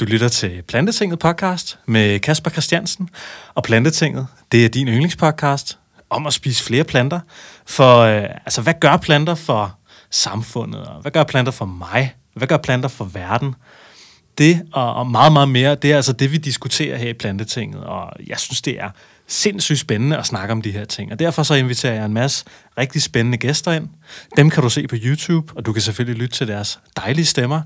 Du lytter til Plantetinget podcast med Kasper Christiansen. Og Plantetinget, det er din yndlingspodcast om at spise flere planter. For øh, altså, hvad gør planter for samfundet? Og hvad gør planter for mig? Hvad gør planter for verden? Det og, og meget, meget mere, det er altså det, vi diskuterer her i Plantetinget. Og jeg synes, det er sindssygt spændende at snakke om de her ting. Og derfor så inviterer jeg en masse rigtig spændende gæster ind. Dem kan du se på YouTube, og du kan selvfølgelig lytte til deres dejlige stemmer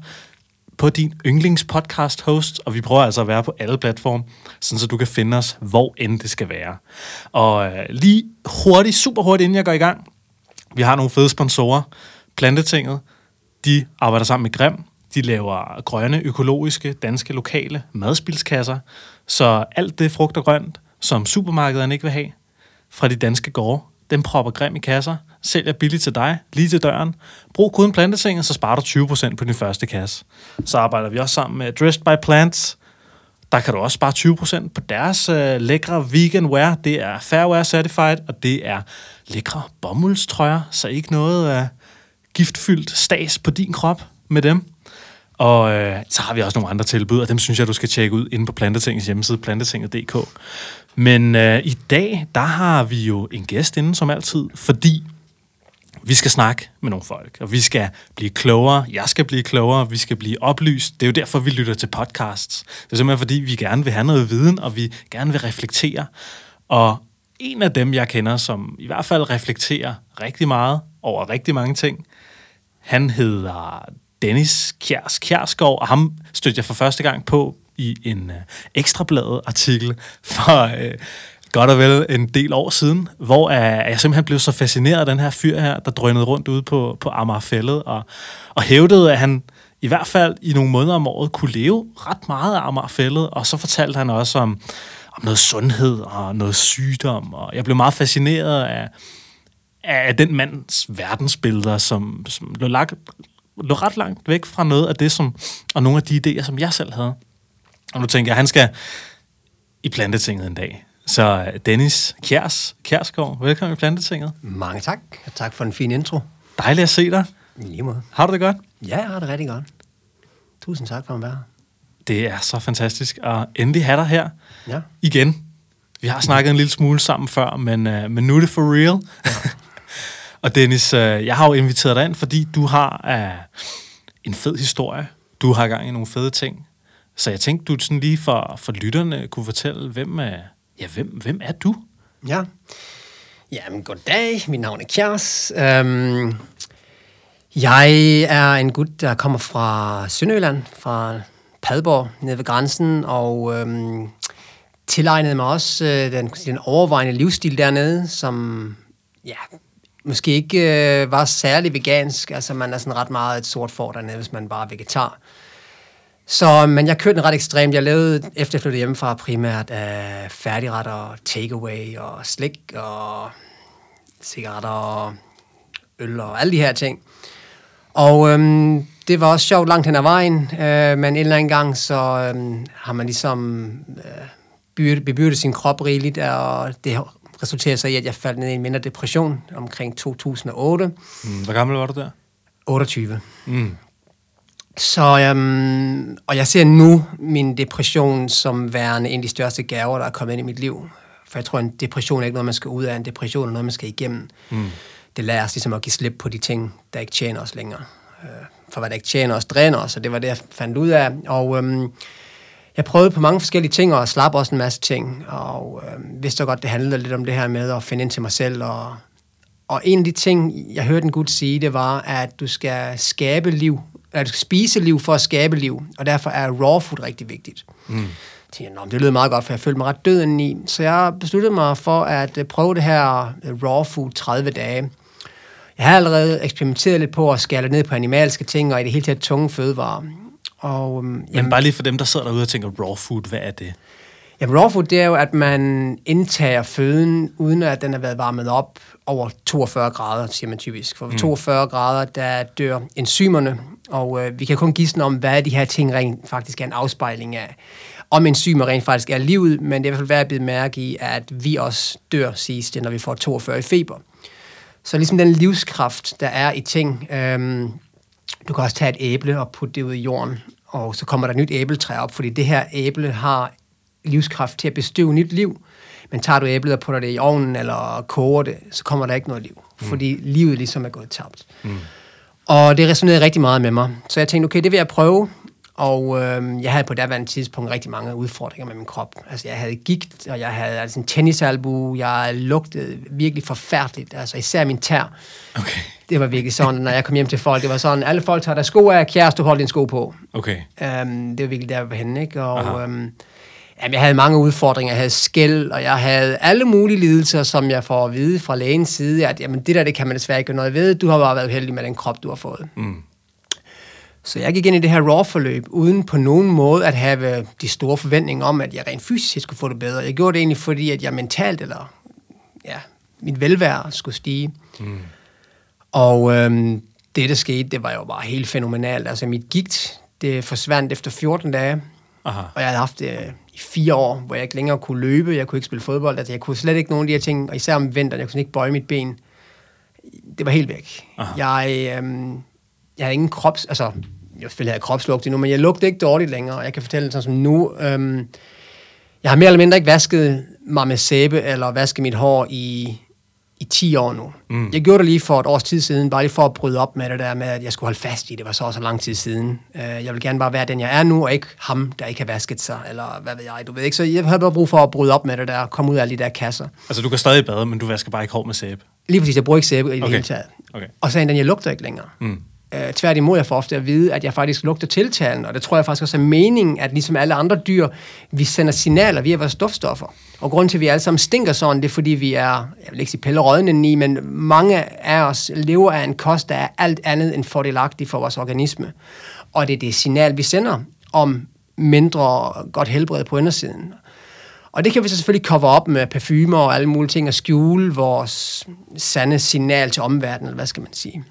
på din yndlingspodcast host, og vi prøver altså at være på alle platforme, sådan så du kan finde os, hvor end det skal være. Og øh, lige hurtigt, super hurtigt, inden jeg går i gang, vi har nogle fede sponsorer. Plantetinget, de arbejder sammen med Grim, de laver grønne, økologiske, danske, lokale madspilskasser, så alt det frugt og grønt, som supermarkederne ikke vil have, fra de danske gårde, den propper Grim i kasser, sælger billigt til dig, lige til døren. Brug koden Plantetinget, så sparer du 20% på din første kasse. Så arbejder vi også sammen med Dressed by Plants. Der kan du også spare 20% på deres øh, lækre vegan wear. Det er Fairwear Certified, og det er lækre bomuldstrøjer, så ikke noget øh, giftfyldt stas på din krop med dem. Og øh, så har vi også nogle andre tilbud, og dem synes jeg, du skal tjekke ud inde på Plantetingets hjemmeside, plantetinget.dk. Men øh, i dag, der har vi jo en gæst inden som altid, fordi vi skal snakke med nogle folk, og vi skal blive klogere. Jeg skal blive klogere, vi skal blive oplyst. Det er jo derfor, vi lytter til podcasts. Det er simpelthen, fordi vi gerne vil have noget viden, og vi gerne vil reflektere. Og en af dem, jeg kender, som i hvert fald reflekterer rigtig meget over rigtig mange ting, han hedder Dennis Kjærs Kjærsgaard, og ham stødte jeg for første gang på i en øh, ekstrabladet artikel for øh, godt og vel en del år siden, hvor øh, jeg simpelthen blev så fascineret af den her fyr her, der drønede rundt ude på, på Amagerfællet, og, og hævdede, at han i hvert fald i nogle måneder om året kunne leve ret meget af Amagerfællet, og så fortalte han også om, om noget sundhed og noget sygdom, og jeg blev meget fascineret af, af den mands verdensbilleder, som, som lå, lagt, lå ret langt væk fra noget af det, som, og nogle af de idéer, som jeg selv havde. Og nu tænker jeg, han skal i plantetinget en dag. Så Dennis Kjærs, Kjærsgaard, velkommen i Plantetinget. Mange tak, og tak for en fin intro. Dejligt at se dig. Lige måde. Har du det godt? Ja, jeg har det rigtig godt. Tusind tak for at være her. Det er så fantastisk at endelig have dig her Ja. igen. Vi har snakket en lille smule sammen før, men, uh, men nu er det for real. Ja. og Dennis, uh, jeg har jo inviteret dig ind, fordi du har uh, en fed historie. Du har gang i nogle fede ting. Så jeg tænkte, du sådan lige for, for lytterne kunne fortælle, hvem er, ja, hvem, hvem er du? Ja. Jamen, goddag. Mit navn er Kjærs. Øhm, jeg er en gut, der kommer fra Sønderjylland, fra Padborg, nede ved grænsen, og øhm, tilegnede mig også øh, den, den overvejende livsstil dernede, som ja, måske ikke øh, var særlig vegansk. Altså, man er sådan ret meget et sort får dernede, hvis man bare er vegetar. Så, men jeg kørte den ret ekstremt. Jeg lavede, efter jeg flyttede hjemmefra, primært af færdigretter, takeaway og slik og cigaretter og øl og alle de her ting. Og øhm, det var også sjovt langt hen ad vejen, øh, men en eller anden gang, så øhm, har man ligesom øh, bebyrdet, bebyrdet sin krop rigeligt, og det resulterede så i, at jeg faldt ned i en mindre depression omkring 2008. Mm, Hvor gammel var du der? 28. Mm. Så, øhm, og jeg ser nu min depression som værende en af de største gaver, der er kommet ind i mit liv. For jeg tror, en depression er ikke noget, man skal ud af. En depression er noget, man skal igennem. Mm. Det lærer os ligesom at give slip på de ting, der ikke tjener os længere. Øh, For hvad der ikke tjener os, dræner os, og det var det, jeg fandt ud af. Og øhm, jeg prøvede på mange forskellige ting, og slap også en masse ting. Og øhm, vidste godt, det handlede lidt om det her med at finde ind til mig selv. Og, og en af de ting, jeg hørte en gut sige, det var, at du skal skabe liv, du skal spise liv for at skabe liv, og derfor er raw food rigtig vigtigt. Mm. Jeg tænkte, det lød meget godt, for jeg følte mig ret død indeni. Så jeg besluttede mig for at øh, prøve det her øh, raw food 30 dage. Jeg har allerede eksperimenteret lidt på at skære ned på animalske ting, og i det hele taget tunge fødevarer. Og, øhm, Men bare lige for dem, der sidder derude og tænker, raw food, hvad er det? Jamen, raw food, det er jo, at man indtager føden, uden at den har været varmet op over 42 grader, siger man typisk. For mm. 42 grader, der dør enzymerne, og øh, vi kan kun gisne om, hvad de her ting rent faktisk er en afspejling af. Om enzymer rent faktisk er livet, men det er i hvert fald værd at bide mærke i, at vi også dør, siges det, når vi får 42 i feber. Så ligesom den livskraft, der er i ting, øhm, du kan også tage et æble og putte det ud i jorden, og så kommer der et nyt æbletræ op, fordi det her æble har livskraft til at bestøve nyt liv. Men tager du æblet og putter det i ovnen eller koger det, så kommer der ikke noget liv, mm. fordi livet ligesom er gået tabt. Mm. Og det resonerede rigtig meget med mig. Så jeg tænkte, okay, det vil jeg prøve. Og øh, jeg havde på daværende tidspunkt rigtig mange udfordringer med min krop. Altså, jeg havde gigt, og jeg havde altså en tennisalbu. Jeg lugtede virkelig forfærdeligt. Altså, især min tær. Okay. Det var virkelig sådan, når jeg kom hjem til folk. Det var sådan, alle folk tager der sko af, kæreste, du holder din sko på. Okay. Um, det var virkelig der, jeg var henne, ikke? Og um, jamen, jeg havde mange udfordringer. Jeg havde skæld, og jeg havde alle mulige lidelser, som jeg får at vide fra lægens side, at jamen, det der, det kan man desværre ikke gøre noget ved. Du har bare været heldig med den krop, du har fået. Mm. Så jeg gik ind i det her RAW-forløb, uden på nogen måde at have de store forventninger om, at jeg rent fysisk skulle få det bedre. Jeg gjorde det egentlig, fordi at jeg mentalt, eller ja, mit velvære skulle stige. Mm. Og øhm, det, der skete, det var jo bare helt fænomenalt. Altså mit gigt, det forsvandt efter 14 dage. Aha. Og jeg havde haft det i fire år, hvor jeg ikke længere kunne løbe, jeg kunne ikke spille fodbold, altså jeg kunne slet ikke nogen af de her ting, og især om vinteren, jeg kunne ikke bøje mit ben. Det var helt væk. Aha. Jeg, øhm, jeg havde ingen krops, altså jeg selvfølgelig havde kropslugt endnu, men jeg lugtede ikke dårligt længere, og jeg kan fortælle sådan som nu, øhm, jeg har mere eller mindre ikke vasket mig med sæbe, eller vasket mit hår i, i 10 år nu. Mm. Jeg gjorde det lige for et års tid siden, bare lige for at bryde op med det der med, at jeg skulle holde fast i det, var så også lang tid siden. Uh, jeg vil gerne bare være den, jeg er nu, og ikke ham, der ikke har vasket sig, eller hvad ved jeg, du ved ikke. Så jeg har bare brug for at bryde op med det der, komme ud af alle de der kasser. Altså, du kan stadig bade, men du vasker bare ikke hår med sæbe? Lige præcis, jeg bruger ikke sæbe i det okay. hele taget. Okay. Og så den, jeg lugter ikke længere. Mm. Øh, tværtimod, jeg får ofte at vide, at jeg faktisk lugter tiltalen, og det tror jeg faktisk også er meningen, at ligesom alle andre dyr, vi sender signaler via vores duftstoffer. Og grunden til, at vi alle sammen stinker sådan, det er, fordi vi er, jeg vil ikke sige pillerødende i, men mange af os lever af en kost, der er alt andet end fordelagtig for vores organisme. Og det er det signal, vi sender om mindre godt helbred på indersiden. Og det kan vi så selvfølgelig cover op med parfumer og alle mulige ting, og skjule vores sande signal til omverdenen, eller hvad skal man sige.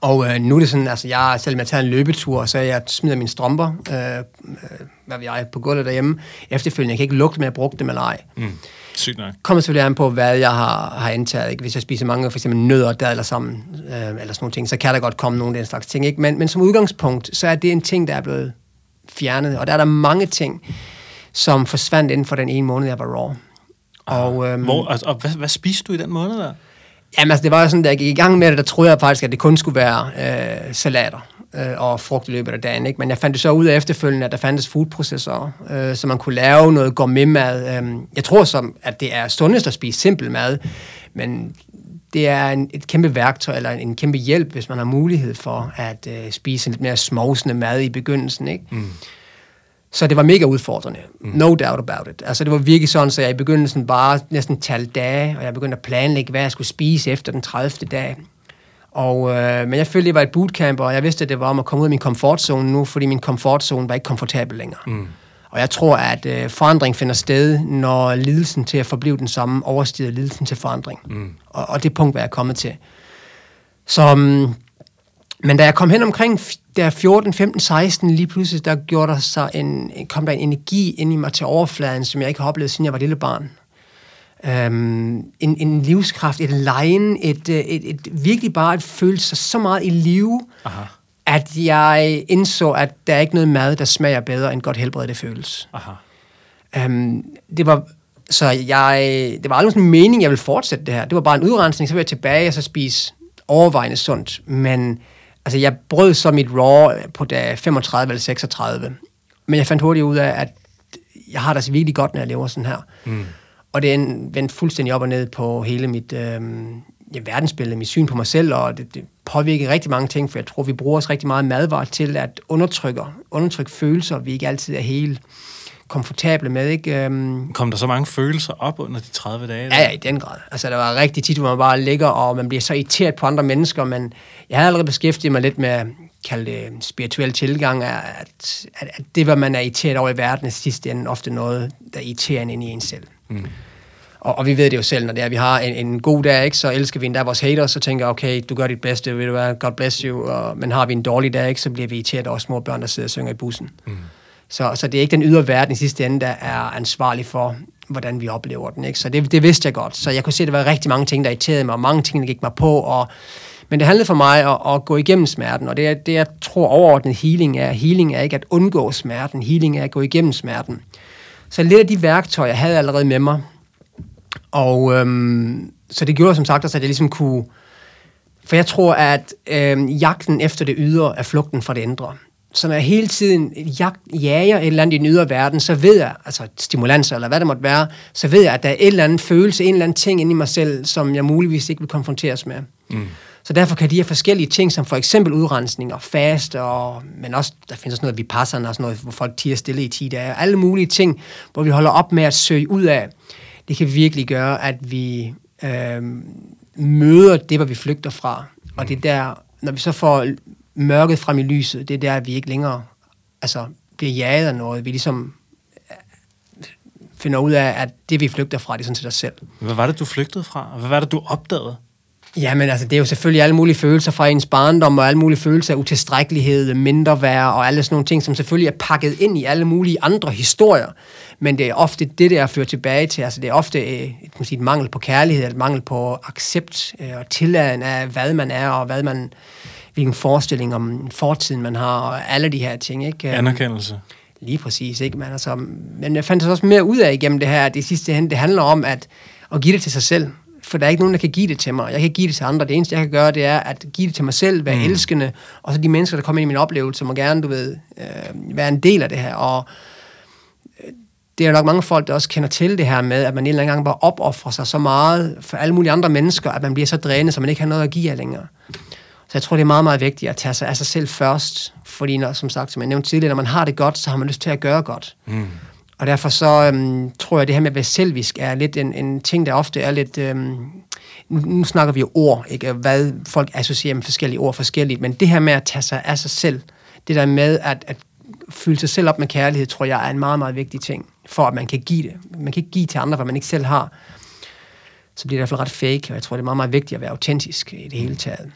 Og øh, nu er det sådan, altså jeg, selvom jeg tager en løbetur, så jeg smider mine strømper, øh, øh, hvad ved jeg, på gulvet derhjemme. Efterfølgende, jeg kan ikke lugte med, at jeg brugte dem eller ej. Mm. Sygt nok. Kommer selvfølgelig an på, hvad jeg har, har indtaget. Ikke? Hvis jeg spiser mange, for eksempel nødder og dadler sammen, øh, eller sådan nogle ting, så kan der godt komme nogle af den slags ting. Ikke? Men, men som udgangspunkt, så er det en ting, der er blevet fjernet. Og der er der mange ting, som forsvandt inden for den ene måned, jeg var raw. Og, øhm, Hvor, og, og hvad, hvad spiste du i den måned der? Jamen altså, det var sådan, da jeg gik i gang med det, der troede jeg faktisk, at det kun skulle være øh, salater øh, og frugt i løbet af dagen. Ikke? Men jeg fandt det så ud af efterfølgende, at der fandtes foodprocessorer, øh, så man kunne lave noget gourmet-mad. Øh, jeg tror som, at det er sundest at spise simpel mad, men det er en, et kæmpe værktøj, eller en, en kæmpe hjælp, hvis man har mulighed for at øh, spise en lidt mere småsende mad i begyndelsen. Ikke? Mm. Så det var mega udfordrende. Mm. No doubt about it. Altså det var virkelig sådan, så jeg i begyndelsen bare næsten talte dage, og jeg begyndte at planlægge, hvad jeg skulle spise efter den 30. dag. Og, øh, men jeg følte, det var et bootcamp, og jeg vidste, at det var om at komme ud af min komfortzone nu, fordi min komfortzone var ikke komfortabel længere. Mm. Og jeg tror, at øh, forandring finder sted, når lidelsen til at forblive den samme overstiger lidelsen til forandring. Mm. Og, og det punkt var jeg kommet til. Så um, men da jeg kom hen omkring der 14, 15, 16, lige pludselig, der gjorde der så en, kom der en energi ind i mig til overfladen, som jeg ikke har oplevet, siden jeg var lille barn. Um, en, en livskraft, et lejen, et, et, et, et virkelig bare at føle sig så meget i live, Aha. at jeg indså, at der er ikke noget mad, der smager bedre end godt helbred, det føles. Aha. Um, det var så jeg, det var aldrig sådan en mening, jeg ville fortsætte det her. Det var bare en udrensning, så vil jeg tilbage og så spise overvejende sundt. Men Altså, jeg brød så mit raw på dag 35 eller 36. Men jeg fandt hurtigt ud af, at jeg har det altså virkelig godt, når jeg lever sådan her. Mm. Og det er vendt fuldstændig op og ned på hele mit øh, ja, verdensbillede, mit syn på mig selv, og det, det påvirker rigtig mange ting, for jeg tror, vi bruger os rigtig meget madvarer til at undertrykke, undertrykke følelser, vi ikke altid er helt komfortable med. Ikke? Um, Kom der så mange følelser op under de 30 dage? Ja, ja, i den grad. Altså, der var rigtig tit, hvor man bare ligger, og man bliver så irriteret på andre mennesker, men jeg har allerede beskæftiget mig lidt med kalde det spirituel tilgang, at, at, at det, hvad man er irriteret over i verden, er sidste ende ofte noget, der irriterer en ind i en selv. Mm. Og, og vi ved det jo selv, når det er, vi har en, en god dag, ikke, så elsker vi endda vores haters, så tænker okay, du gør dit bedste, vil du være, God bless you, og, men har vi en dårlig dag, ikke, så bliver vi irriteret over små børn, der sidder og synger i bussen. Mm. Så, så det er ikke den ydre verden i sidste ende, der er ansvarlig for, hvordan vi oplever den. Ikke? Så det, det vidste jeg godt. Så jeg kunne se, at der var rigtig mange ting, der irriterede mig, og mange ting, der gik mig på, og Men det handlede for mig at, at gå igennem smerten, og det, er, det jeg tror overordnet healing er, healing er ikke at undgå smerten, healing er at gå igennem smerten. Så lidt af de værktøjer, jeg havde allerede med mig, og øhm, så det gjorde som sagt også, at jeg ligesom kunne... For jeg tror, at øhm, jagten efter det ydre er flugten fra det indre. Så når jeg hele tiden jagt, jager et eller andet i den ydre verden, så ved jeg, altså stimulanser eller hvad det måtte være, så ved jeg, at der er et eller andet følelse, en eller anden ting inde i mig selv, som jeg muligvis ikke vil konfronteres med. Mm. Så derfor kan de her forskellige ting, som for eksempel udrensning og fast, og, men også, der findes også noget passer, og sådan noget, hvor folk tiger stille i 10 dage, alle mulige ting, hvor vi holder op med at søge ud af, det kan virkelig gøre, at vi øh, møder det, hvor vi flygter fra. Og det er der, når vi så får mørket frem i lyset, det er der, at vi ikke længere altså, bliver jaget af noget. Vi ligesom øh, finder ud af, at det, vi flygter fra, det er sådan set os selv. Hvad var det, du flygtede fra? Hvad var det, du opdagede? Jamen altså, det er jo selvfølgelig alle mulige følelser fra ens barndom, og alle mulige følelser af utilstrækkelighed, mindre værd, og alle sådan nogle ting, som selvfølgelig er pakket ind i alle mulige andre historier. Men det er ofte det, der fører tilbage til. Altså, det er ofte et, øh, et, sige, et mangel på kærlighed, et mangel på accept øh, og tilladen af, hvad man er, og hvad man, hvilken forestilling om fortiden man har, og alle de her ting. Ikke? Anerkendelse. Lige præcis, ikke? Men, altså, men jeg fandt også mere ud af igennem det her, det sidste hen, det handler om at, at give det til sig selv for der er ikke nogen, der kan give det til mig. Jeg kan give det til andre. Det eneste, jeg kan gøre, det er at give det til mig selv, være mm. elskende, og så de mennesker, der kommer ind i min oplevelse, må gerne, du ved, øh, være en del af det her. Og øh, det er nok mange folk, der også kender til det her med, at man en eller anden gang bare opoffrer sig så meget for alle mulige andre mennesker, at man bliver så drænet, så man ikke har noget at give af længere. Så jeg tror, det er meget, meget vigtigt at tage sig af sig selv først, fordi når, som sagt, som jeg nævnte tidligere, når man har det godt, så har man lyst til at gøre godt. Mm. Og derfor så øhm, tror jeg, at det her med at være selvisk er lidt en, en ting, der ofte er lidt... Øhm, nu, nu snakker vi jo ord, ikke? hvad folk associerer med forskellige ord forskelligt, men det her med at tage sig af sig selv, det der med at, at fylde sig selv op med kærlighed, tror jeg er en meget, meget vigtig ting, for at man kan give det. Man kan ikke give til andre, hvad man ikke selv har. Så bliver det i hvert fald ret fake, og jeg tror, det er meget, meget vigtigt at være autentisk i det hele taget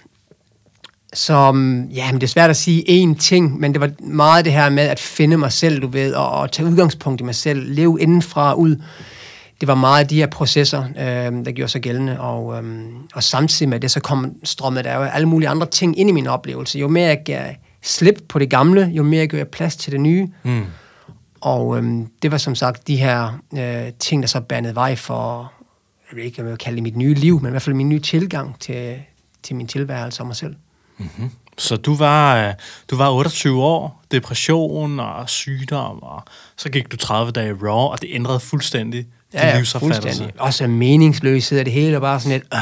som, ja, men det er svært at sige én ting, men det var meget det her med at finde mig selv, du ved, og, og tage udgangspunkt i mig selv, leve indenfra ud. Det var meget af de her processer, øh, der gjorde sig gældende, og, øh, og samtidig med det, så kom strømmet der jo alle mulige andre ting ind i min oplevelse. Jo mere jeg gav slip på det gamle, jo mere jeg gør plads til det nye. Mm. Og øh, det var som sagt de her øh, ting, der så bandede vej for, jeg ved ikke, om jeg vil kalde det mit nye liv, men i hvert fald min nye tilgang til, til min tilværelse og mig selv. Mm-hmm. Så du var, øh, du var 28 år, depression og sygdom, og så gik du 30 dage raw, og det ændrede fuldstændig ja, ja, fuldstændig. Også meningsløshed af det hele, og bare sådan lidt, øh,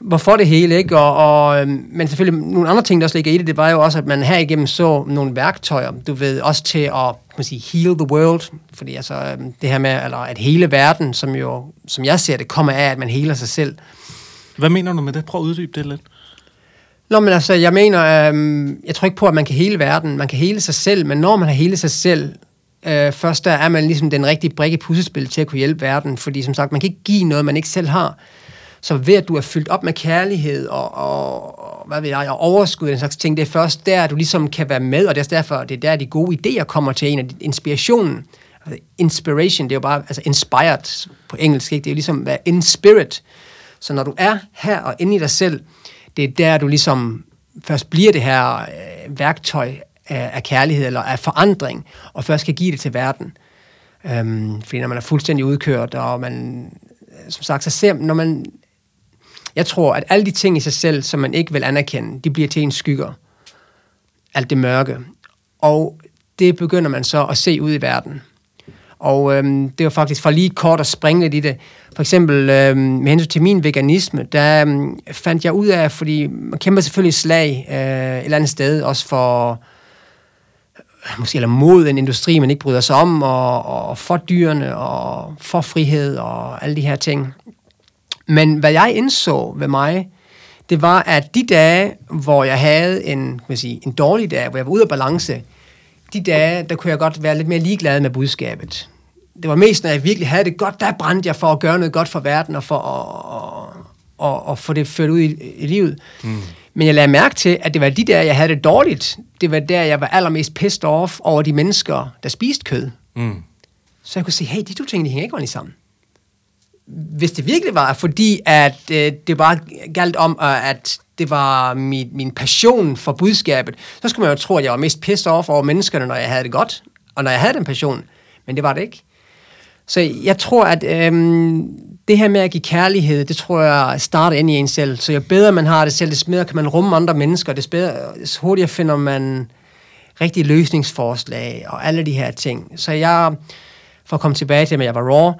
hvorfor det hele, ikke? Og, og, øhm, men selvfølgelig, nogle andre ting, der også ligger i det, det var jo også, at man her igennem så nogle værktøjer, du ved, også til at, man sige, heal the world, fordi altså, øhm, det her med, eller at hele verden, som jo, som jeg ser det, kommer af, at man heler sig selv. Hvad mener du med det? Prøv at uddybe det lidt. Nå, men altså, jeg mener, øhm, jeg tror ikke på, at man kan hele verden. Man kan hele sig selv, men når man har hele sig selv, øh, først der er man ligesom den rigtige brik i puslespil til at kunne hjælpe verden. Fordi som sagt, man kan ikke give noget, man ikke selv har. Så ved at du er fyldt op med kærlighed og, og, og hvad ved jeg, og overskud og den slags ting, det er først der, du ligesom kan være med, og det er derfor, det er der, de gode idéer kommer til en, af inspirationen. Altså, inspiration, det er jo bare, altså inspired på engelsk, ikke? det er jo ligesom være in spirit. Så når du er her og inde i dig selv, det er der, du ligesom først bliver det her øh, værktøj af, af kærlighed eller af forandring, og først kan give det til verden. Øhm, fordi når man er fuldstændig udkørt, og man, øh, som sagt, så ser, når man, jeg tror, at alle de ting i sig selv, som man ikke vil anerkende, de bliver til en skygger. Alt det mørke. Og det begynder man så at se ud i verden. Og øhm, det var faktisk for lige kort at springe lidt i det. For eksempel øhm, med hensyn til min veganisme, der øhm, fandt jeg ud af, fordi man kæmper selvfølgelig slag øh, et eller andet sted, også for øh, måske eller mod en industri, man ikke bryder sig om, og, og for dyrene, og for frihed, og alle de her ting. Men hvad jeg indså ved mig, det var, at de dage, hvor jeg havde en, kan man sige, en dårlig dag, hvor jeg var ude af balance, de dage, der kunne jeg godt være lidt mere ligeglad med budskabet. Det var mest, når jeg virkelig havde det godt, der brændte jeg for at gøre noget godt for verden, og for at, at, at få det ført ud i, i livet. Mm. Men jeg lagde mærke til, at det var de der, jeg havde det dårligt. Det var der, jeg var allermest pissed off over de mennesker, der spiste kød. Mm. Så jeg kunne se, hey, de to ting, de hænger ikke ordentligt sammen hvis det virkelig var, fordi at øh, det bare galt om, øh, at det var min, min passion for budskabet, så skulle man jo tro, at jeg var mest pissed off over menneskerne, når jeg havde det godt, og når jeg havde den passion. Men det var det ikke. Så jeg tror, at øhm, det her med at give kærlighed, det tror jeg starter ind i en selv. Så jo bedre man har det selv, des mere kan man rumme andre mennesker, des, bedre, des hurtigere finder man rigtige løsningsforslag og alle de her ting. Så jeg, for at komme tilbage til, at jeg var raw,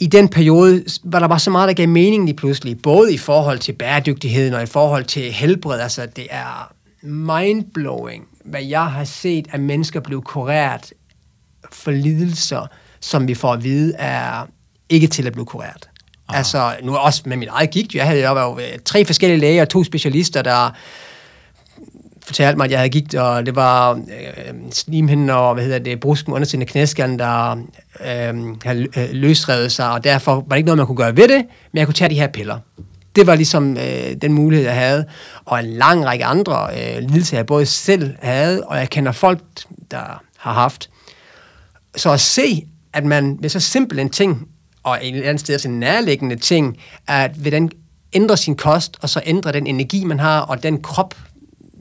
i den periode var der bare så meget, der gav mening lige pludselig, både i forhold til bæredygtigheden og i forhold til helbred. Altså, det er mindblowing, hvad jeg har set, at mennesker blev kureret for lidelser, som vi får at vide er ikke til at blive kureret. Ah. Altså, nu også med mit eget gigt, jeg havde jo tre forskellige læger og to specialister, der fortalte mig, at jeg havde gigt, og det var øh, slimhinden og, hvad hedder det, brusken under sine knæskan, der øh, havde øh, løsrevet sig, og derfor var det ikke noget, man kunne gøre ved det, men jeg kunne tage de her piller. Det var ligesom øh, den mulighed, jeg havde. Og en lang række andre øh, lidelser, jeg både selv havde, og jeg kender folk, der har haft. Så at se, at man ved så simpel en ting, og en eller anden sted også en nærliggende ting, at ved den ændre sin kost, og så ændre den energi, man har, og den krop,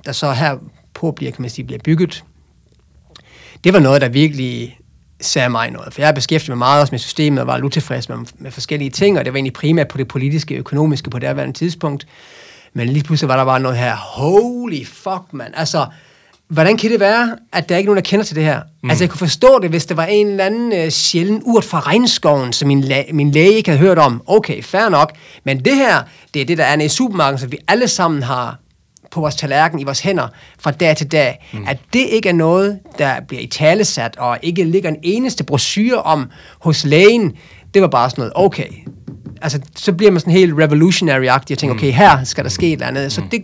der så her på bliver, kan man sige, bliver bygget. Det var noget, der virkelig sagde mig noget. For jeg beskæftiget mig meget også med systemet og var utilfreds med, med forskellige ting, og det var egentlig primært på det politiske og økonomiske på det her tidspunkt. Men lige pludselig var der bare noget her, holy fuck, man. Altså, hvordan kan det være, at der ikke er nogen, der kender til det her? Mm. Altså, jeg kunne forstå det, hvis det var en eller anden uh, sjælden urt fra regnskoven, som min, la- min læge ikke havde hørt om. Okay, fair nok. Men det her, det er det, der er i supermarkedet, som vi alle sammen har på vores tallerken, i vores hænder, fra dag til dag. Mm. At det ikke er noget, der bliver i talesat, og ikke ligger en eneste brochure om hos lægen, det var bare sådan noget, okay. Altså, så bliver man sådan helt revolutionary-agtig, og tænker, mm. okay, her skal der ske et eller andet. Så mm. det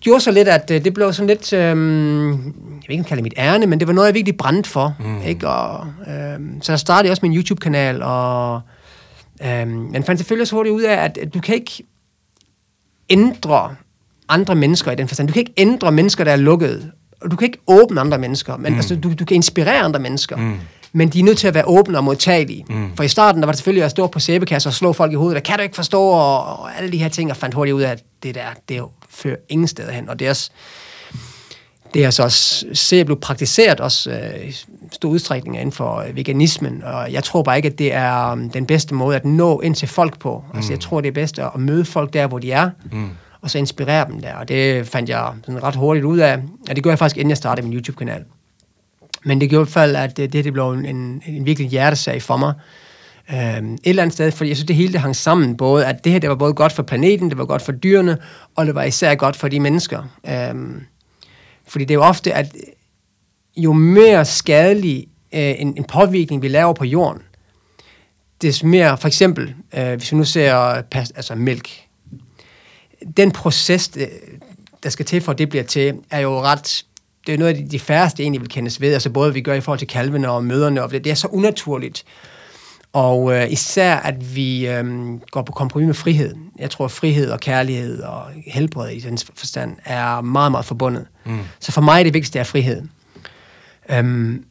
gjorde så lidt, at øh, det blev sådan lidt, øhm, jeg ved ikke, om kalde det mit ærne, men det var noget, jeg virkelig brændte for. Mm. Ikke? Og, øhm, så jeg startede også min YouTube-kanal, og øhm, men fandt selvfølgelig så hurtigt ud af, at, at du kan ikke ændre andre mennesker i den forstand. Du kan ikke ændre mennesker, der er lukket. Og du kan ikke åbne andre mennesker, men mm. altså, du, du kan inspirere andre mennesker. Mm. Men de er nødt til at være åbne og modtagelige. Mm. For i starten, der var det selvfølgelig at stå på sæbekasser og slå folk i hovedet. Der kan du ikke forstå, og, og alle de her ting, og fandt hurtigt ud af, at det der, det fører ingen steder hen. Og det er også, det er så også se blive praktiseret også øh, stor udstrækning inden for øh, veganismen, og jeg tror bare ikke, at det er um, den bedste måde at nå ind til folk på. Mm. Altså, jeg tror, det er bedst at møde folk der, hvor de er, mm og så inspirere dem der. Og det fandt jeg sådan ret hurtigt ud af. Og det gjorde jeg faktisk, inden jeg startede min YouTube-kanal. Men det gjorde i hvert fald, at det, det blev en, en, en virkelig hjertesag for mig. Øhm, et eller andet sted, fordi jeg synes, det hele det hang sammen. Både at det her det var både godt for planeten, det var godt for dyrene, og det var især godt for de mennesker. Øhm, fordi det er jo ofte, at jo mere skadelig øh, en, en påvirkning, vi laver på jorden, des mere, for eksempel, øh, hvis vi nu ser altså mælk, den proces, der skal til for, at det bliver til, er jo ret det er noget af de færreste egentlig vil kendes ved, altså både vi gør i forhold til kalvene og møderne, og det, det er så unaturligt. Og øh, især, at vi øh, går på kompromis med frihed. Jeg tror, at frihed og kærlighed og helbred i den forstand er meget, meget forbundet. Mm. Så for mig er det vigtigste er frihed. Øhm,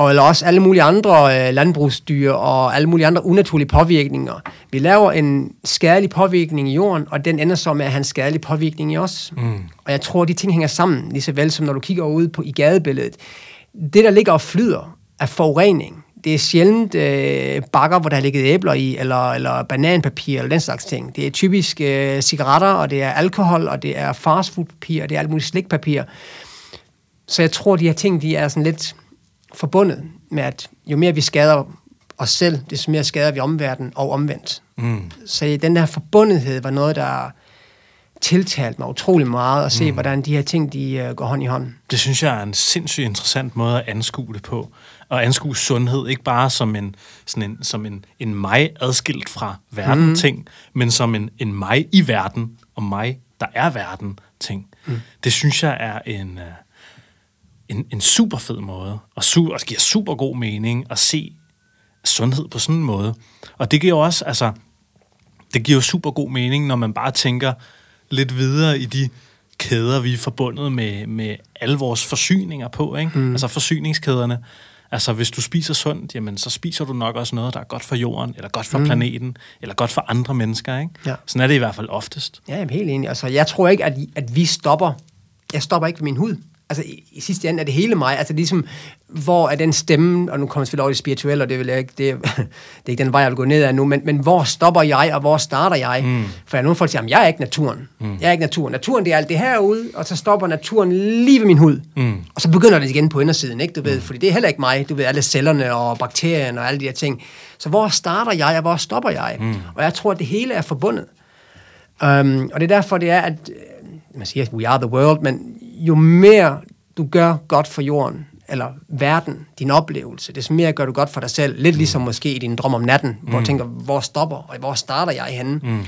og eller også alle mulige andre øh, landbrugsdyr og alle mulige andre unaturlige påvirkninger. Vi laver en skadelig påvirkning i jorden, og den ender så med at have en skadelig påvirkning i os. Mm. Og jeg tror, at de ting hænger sammen, lige så vel som når du kigger ud på i gadebilledet. Det, der ligger og flyder, er forurening. Det er sjældent øh, bakker, hvor der har ligget æbler i, eller, eller bananpapir, eller den slags ting. Det er typisk øh, cigaretter, og det er alkohol, og det er fastfoodpapir, og det er alt muligt slikpapir. Så jeg tror, de her ting, de er sådan lidt forbundet med, at jo mere vi skader os selv, desto mere skader vi omverdenen og omvendt. Mm. Så den der forbundethed var noget, der tiltalt mig utrolig meget at se, mm. hvordan de her ting de uh, går hånd i hånd. Det synes jeg er en sindssygt interessant måde at anskue det på. Og anskue sundhed, ikke bare som en, sådan en, som en, en mig adskilt fra verden mm. ting, men som en, en mig i verden, og mig, der er verden ting. Mm. Det synes jeg er en, uh, en, en super fed måde, og, su- og det giver super god mening at se sundhed på sådan en måde. Og det giver også, altså, det giver jo super god mening, når man bare tænker lidt videre i de kæder, vi er forbundet med, med alle vores forsyninger på, ikke? Mm. altså forsyningskæderne. Altså, hvis du spiser sundt, jamen, så spiser du nok også noget, der er godt for jorden, eller godt for mm. planeten, eller godt for andre mennesker, ikke? Ja. Sådan er det i hvert fald oftest. Ja, jeg er helt enig. Altså, jeg tror ikke, at, at vi stopper. Jeg stopper ikke ved min hud altså i, i sidste ende er det hele mig, altså ligesom, hvor er den stemme, og nu kommer jeg selvfølgelig over det spirituelle, og det, vil jeg ikke, det, det er ikke den vej, jeg vil gå ned af nu, men, men hvor stopper jeg, og hvor starter jeg? Mm. For jeg nogle folk siger, jeg er ikke naturen. Mm. Jeg er ikke naturen. Naturen, det er alt det herude, og så stopper naturen lige ved min hud. Mm. Og så begynder det igen på indersiden, ikke? Du ved, mm. fordi det er heller ikke mig. Du ved, alle cellerne og bakterierne og alle de her ting. Så hvor starter jeg, og hvor stopper jeg? Mm. Og jeg tror, at det hele er forbundet. Um, og det er derfor, det er, at man siger, we are the world, men jo mere du gør godt for jorden, eller verden, din oplevelse, desto mere gør du godt for dig selv. Lidt mm. ligesom måske i din drøm om natten, hvor mm. du tænker, hvor stopper, og hvor starter jeg henne? Mm.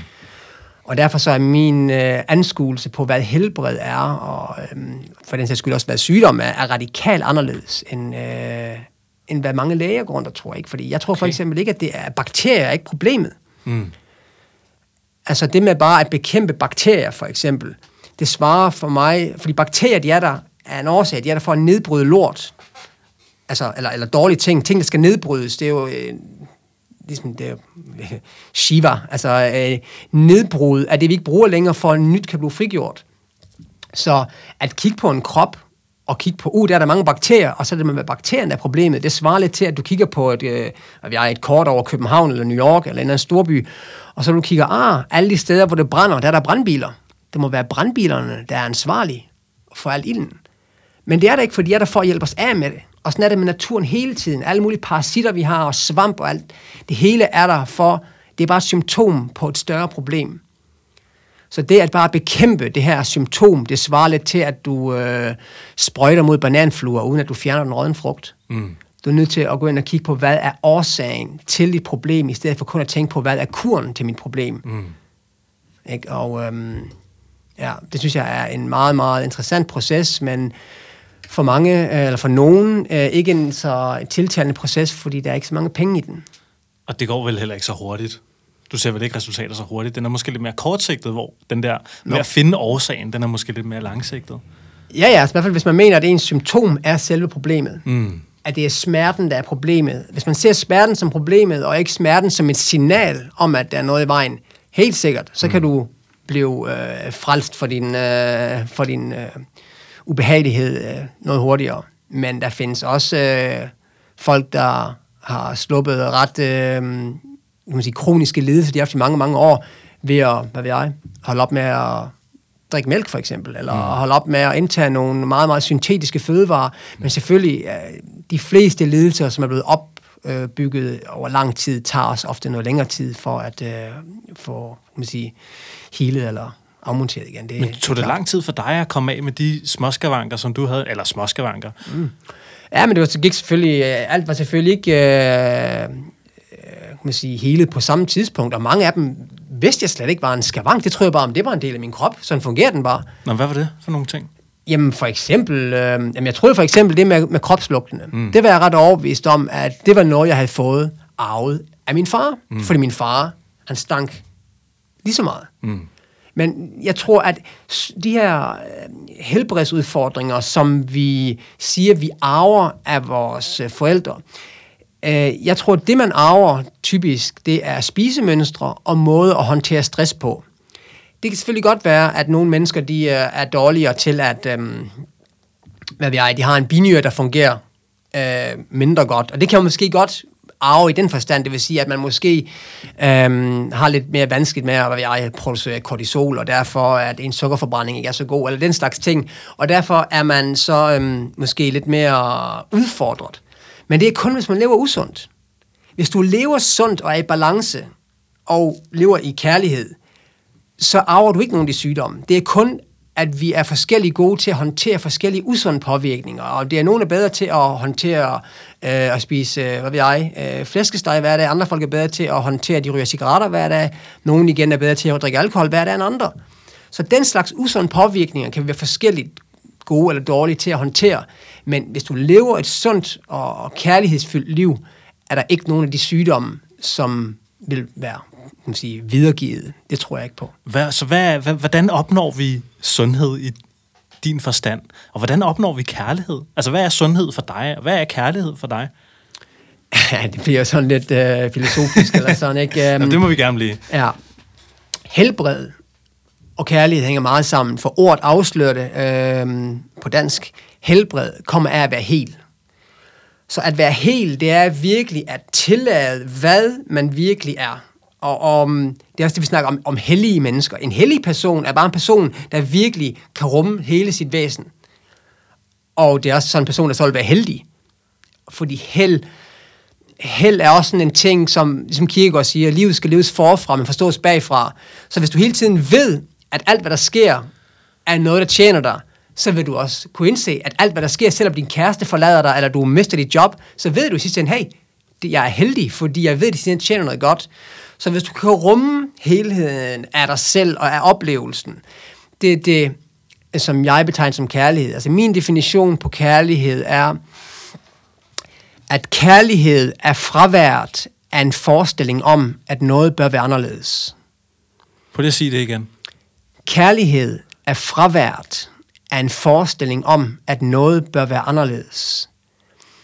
Og derfor så er min øh, anskuelse på, hvad helbred er, og øh, for den sags skyld også, hvad sygdom er, er radikalt anderledes, end, øh, end hvad mange læger går rundt og tror. Ikke? Fordi jeg tror okay. for eksempel ikke, at det er bakterier er ikke problemet. Mm. Altså det med bare at bekæmpe bakterier, for eksempel, det svarer for mig, fordi bakterier, de er der af en årsag, de er der for at nedbryde lort. Altså, eller, eller dårlige ting, ting, der skal nedbrydes, det er jo øh, ligesom det er, øh, Shiva, altså øh, nedbrud af det, vi ikke bruger længere, for at nyt kan blive frigjort. Så at kigge på en krop, og kigge på, uh, der er der mange bakterier, og så er det med bakterien, der er problemet. Det svarer lidt til, at du kigger på et, øh, et kort over København, eller New York, eller en anden storby, og så du kigger, ah, alle de steder, hvor det brænder, der er der brandbiler. Det må være brandbilerne, der er ansvarlige for al ilden. Men det er der ikke, for de er der for at hjælpe os af med det. Og sådan er det med naturen hele tiden. Alle mulige parasitter, vi har, og svamp og alt. Det hele er der for, det er bare et symptom på et større problem. Så det at bare bekæmpe det her symptom, det svarer lidt til, at du øh, sprøjter mod bananfluer, uden at du fjerner den rådne frugt. Mm. Du er nødt til at gå ind og kigge på, hvad er årsagen til dit problem, i stedet for kun at tænke på, hvad er kuren til mit problem. Mm. Ikke? Og øhm, ja, det synes jeg er en meget, meget interessant proces, men for mange, øh, eller for nogen, øh, ikke en så tiltalende proces, fordi der er ikke så mange penge i den. Og det går vel heller ikke så hurtigt? Du ser vel ikke resultater så hurtigt? Den er måske lidt mere kortsigtet, hvor den der med at finde årsagen, den er måske lidt mere langsigtet. Ja, ja, altså i hvert fald hvis man mener, at ens symptom er selve problemet. Mm. At det er smerten, der er problemet. Hvis man ser smerten som problemet, og ikke smerten som et signal om, at der er noget i vejen, helt sikkert, så mm. kan du blive øh, frelst for din, øh, for din øh, ubehagelighed øh, noget hurtigere. Men der findes også øh, folk, der har sluppet ret øh, man sige, kroniske lidelser, de har haft i mange, mange år, ved at, hvad ved jeg, holde op med at drikke mælk for eksempel, eller mm. holde op med at indtage nogle meget, meget syntetiske fødevarer. Men selvfølgelig, øh, de fleste lidelser, som er blevet opbygget over lang tid, tager os ofte noget længere tid for at øh, få, man sige, healet eller afmonteret igen. Det, Men tog det, det lang tid for dig at komme af med de småskavanker, som du havde, eller småskavanker? Mm. Ja, men det var, gik selvfølgelig, øh, alt var selvfølgelig ikke øh, øh, man sige, hele på samme tidspunkt, og mange af dem vidste jeg slet ikke var en skavank. Det tror jeg bare, om det var en del af min krop. Sådan fungerer den bare. Nå, hvad var det for nogle ting? Jamen for eksempel, øh, jamen jeg troede for eksempel det med, med kropslugtene. Mm. Det var jeg ret overbevist om, at det var noget, jeg havde fået arvet af min far. Mm. Fordi min far, han stank lige så meget. Mm. Men jeg tror, at de her øh, helbredsudfordringer, som vi siger, vi arver af vores øh, forældre, øh, jeg tror, det, man arver typisk, det er spisemønstre og måde at håndtere stress på. Det kan selvfølgelig godt være, at nogle mennesker de øh, er dårligere til at, øh, hvad ved jeg, de har en binyre, der fungerer øh, mindre godt. Og det kan jo måske godt arve i den forstand. Det vil sige, at man måske øhm, har lidt mere vanskeligt med at jeg, producere kortisol, og derfor at en sukkerforbrænding ikke er så god, eller den slags ting. Og derfor er man så øhm, måske lidt mere udfordret. Men det er kun, hvis man lever usundt. Hvis du lever sundt og er i balance, og lever i kærlighed, så arver du ikke nogen af de sygdomme. Det er kun at vi er forskellige gode til at håndtere forskellige usunde påvirkninger, og det er nogle er bedre til at håndtere øh, at spise, øh, hvad ved jeg, øh, flæskesteg hver dag, andre folk er bedre til at håndtere, at de ryger cigaretter hver dag, nogen igen er bedre til at drikke alkohol hver dag end andre. Så den slags usunde påvirkninger kan vi være forskelligt gode eller dårlige til at håndtere, men hvis du lever et sundt og kærlighedsfyldt liv, er der ikke nogen af de sygdomme, som vil være kan sige, videregivet. Det tror jeg ikke på. Hvad, så hvad, hvad, hvordan opnår vi sundhed i din forstand. Og hvordan opnår vi kærlighed? Altså, hvad er sundhed for dig? Hvad er kærlighed for dig? Ja, det bliver sådan lidt øh, filosofisk eller sådan, ikke? Um, Jamen, det må vi gerne blive. Ja. Helbred og kærlighed hænger meget sammen, for ordet afslører det øh, på dansk. Helbred kommer af at være hel. Så at være hel, det er virkelig at tillade, hvad man virkelig er. Og om, um, det er også det, vi snakker om, om hellige mennesker. En hellig person er bare en person, der virkelig kan rumme hele sit væsen. Og det er også sådan en person, der så vil være heldig. Fordi held, held er også sådan en ting, som, ligesom Kierkegaard siger, livet skal leves forfra, men forstås bagfra. Så hvis du hele tiden ved, at alt, hvad der sker, er noget, der tjener dig, så vil du også kunne indse, at alt, hvad der sker, selvom din kæreste forlader dig, eller du mister dit job, så ved du i sidste ende, hey, jeg er heldig, fordi jeg ved, at det tjener noget godt. Så hvis du kan rumme helheden af dig selv og af oplevelsen, det er det, som jeg betegner som kærlighed. Altså min definition på kærlighed er, at kærlighed er fravært af en forestilling om, at noget bør være anderledes. Prøv lige at sige det igen. Kærlighed er fravært af en forestilling om, at noget bør være anderledes.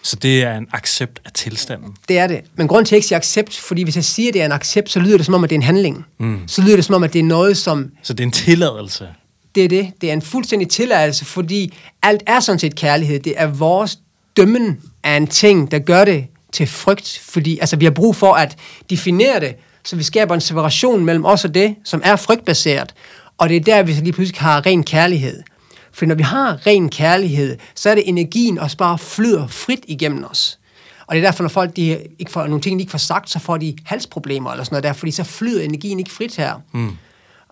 Så det er en accept af tilstanden? Det er det. Men grund til, at jeg ikke siger accept, fordi hvis jeg siger, at det er en accept, så lyder det som om, at det er en handling. Mm. Så lyder det som om, at det er noget, som... Så det er en tilladelse? Det er det. Det er en fuldstændig tilladelse, fordi alt er sådan set kærlighed. Det er vores dømmen af en ting, der gør det til frygt, fordi altså, vi har brug for at definere det, så vi skaber en separation mellem os og det, som er frygtbaseret. Og det er der, vi så lige pludselig har ren kærlighed. For når vi har ren kærlighed, så er det energien også bare flyder frit igennem os. Og det er derfor, når folk de ikke får nogle ting, de ikke får sagt, så får de halsproblemer eller sådan noget der, fordi så flyder energien ikke frit her. Mm.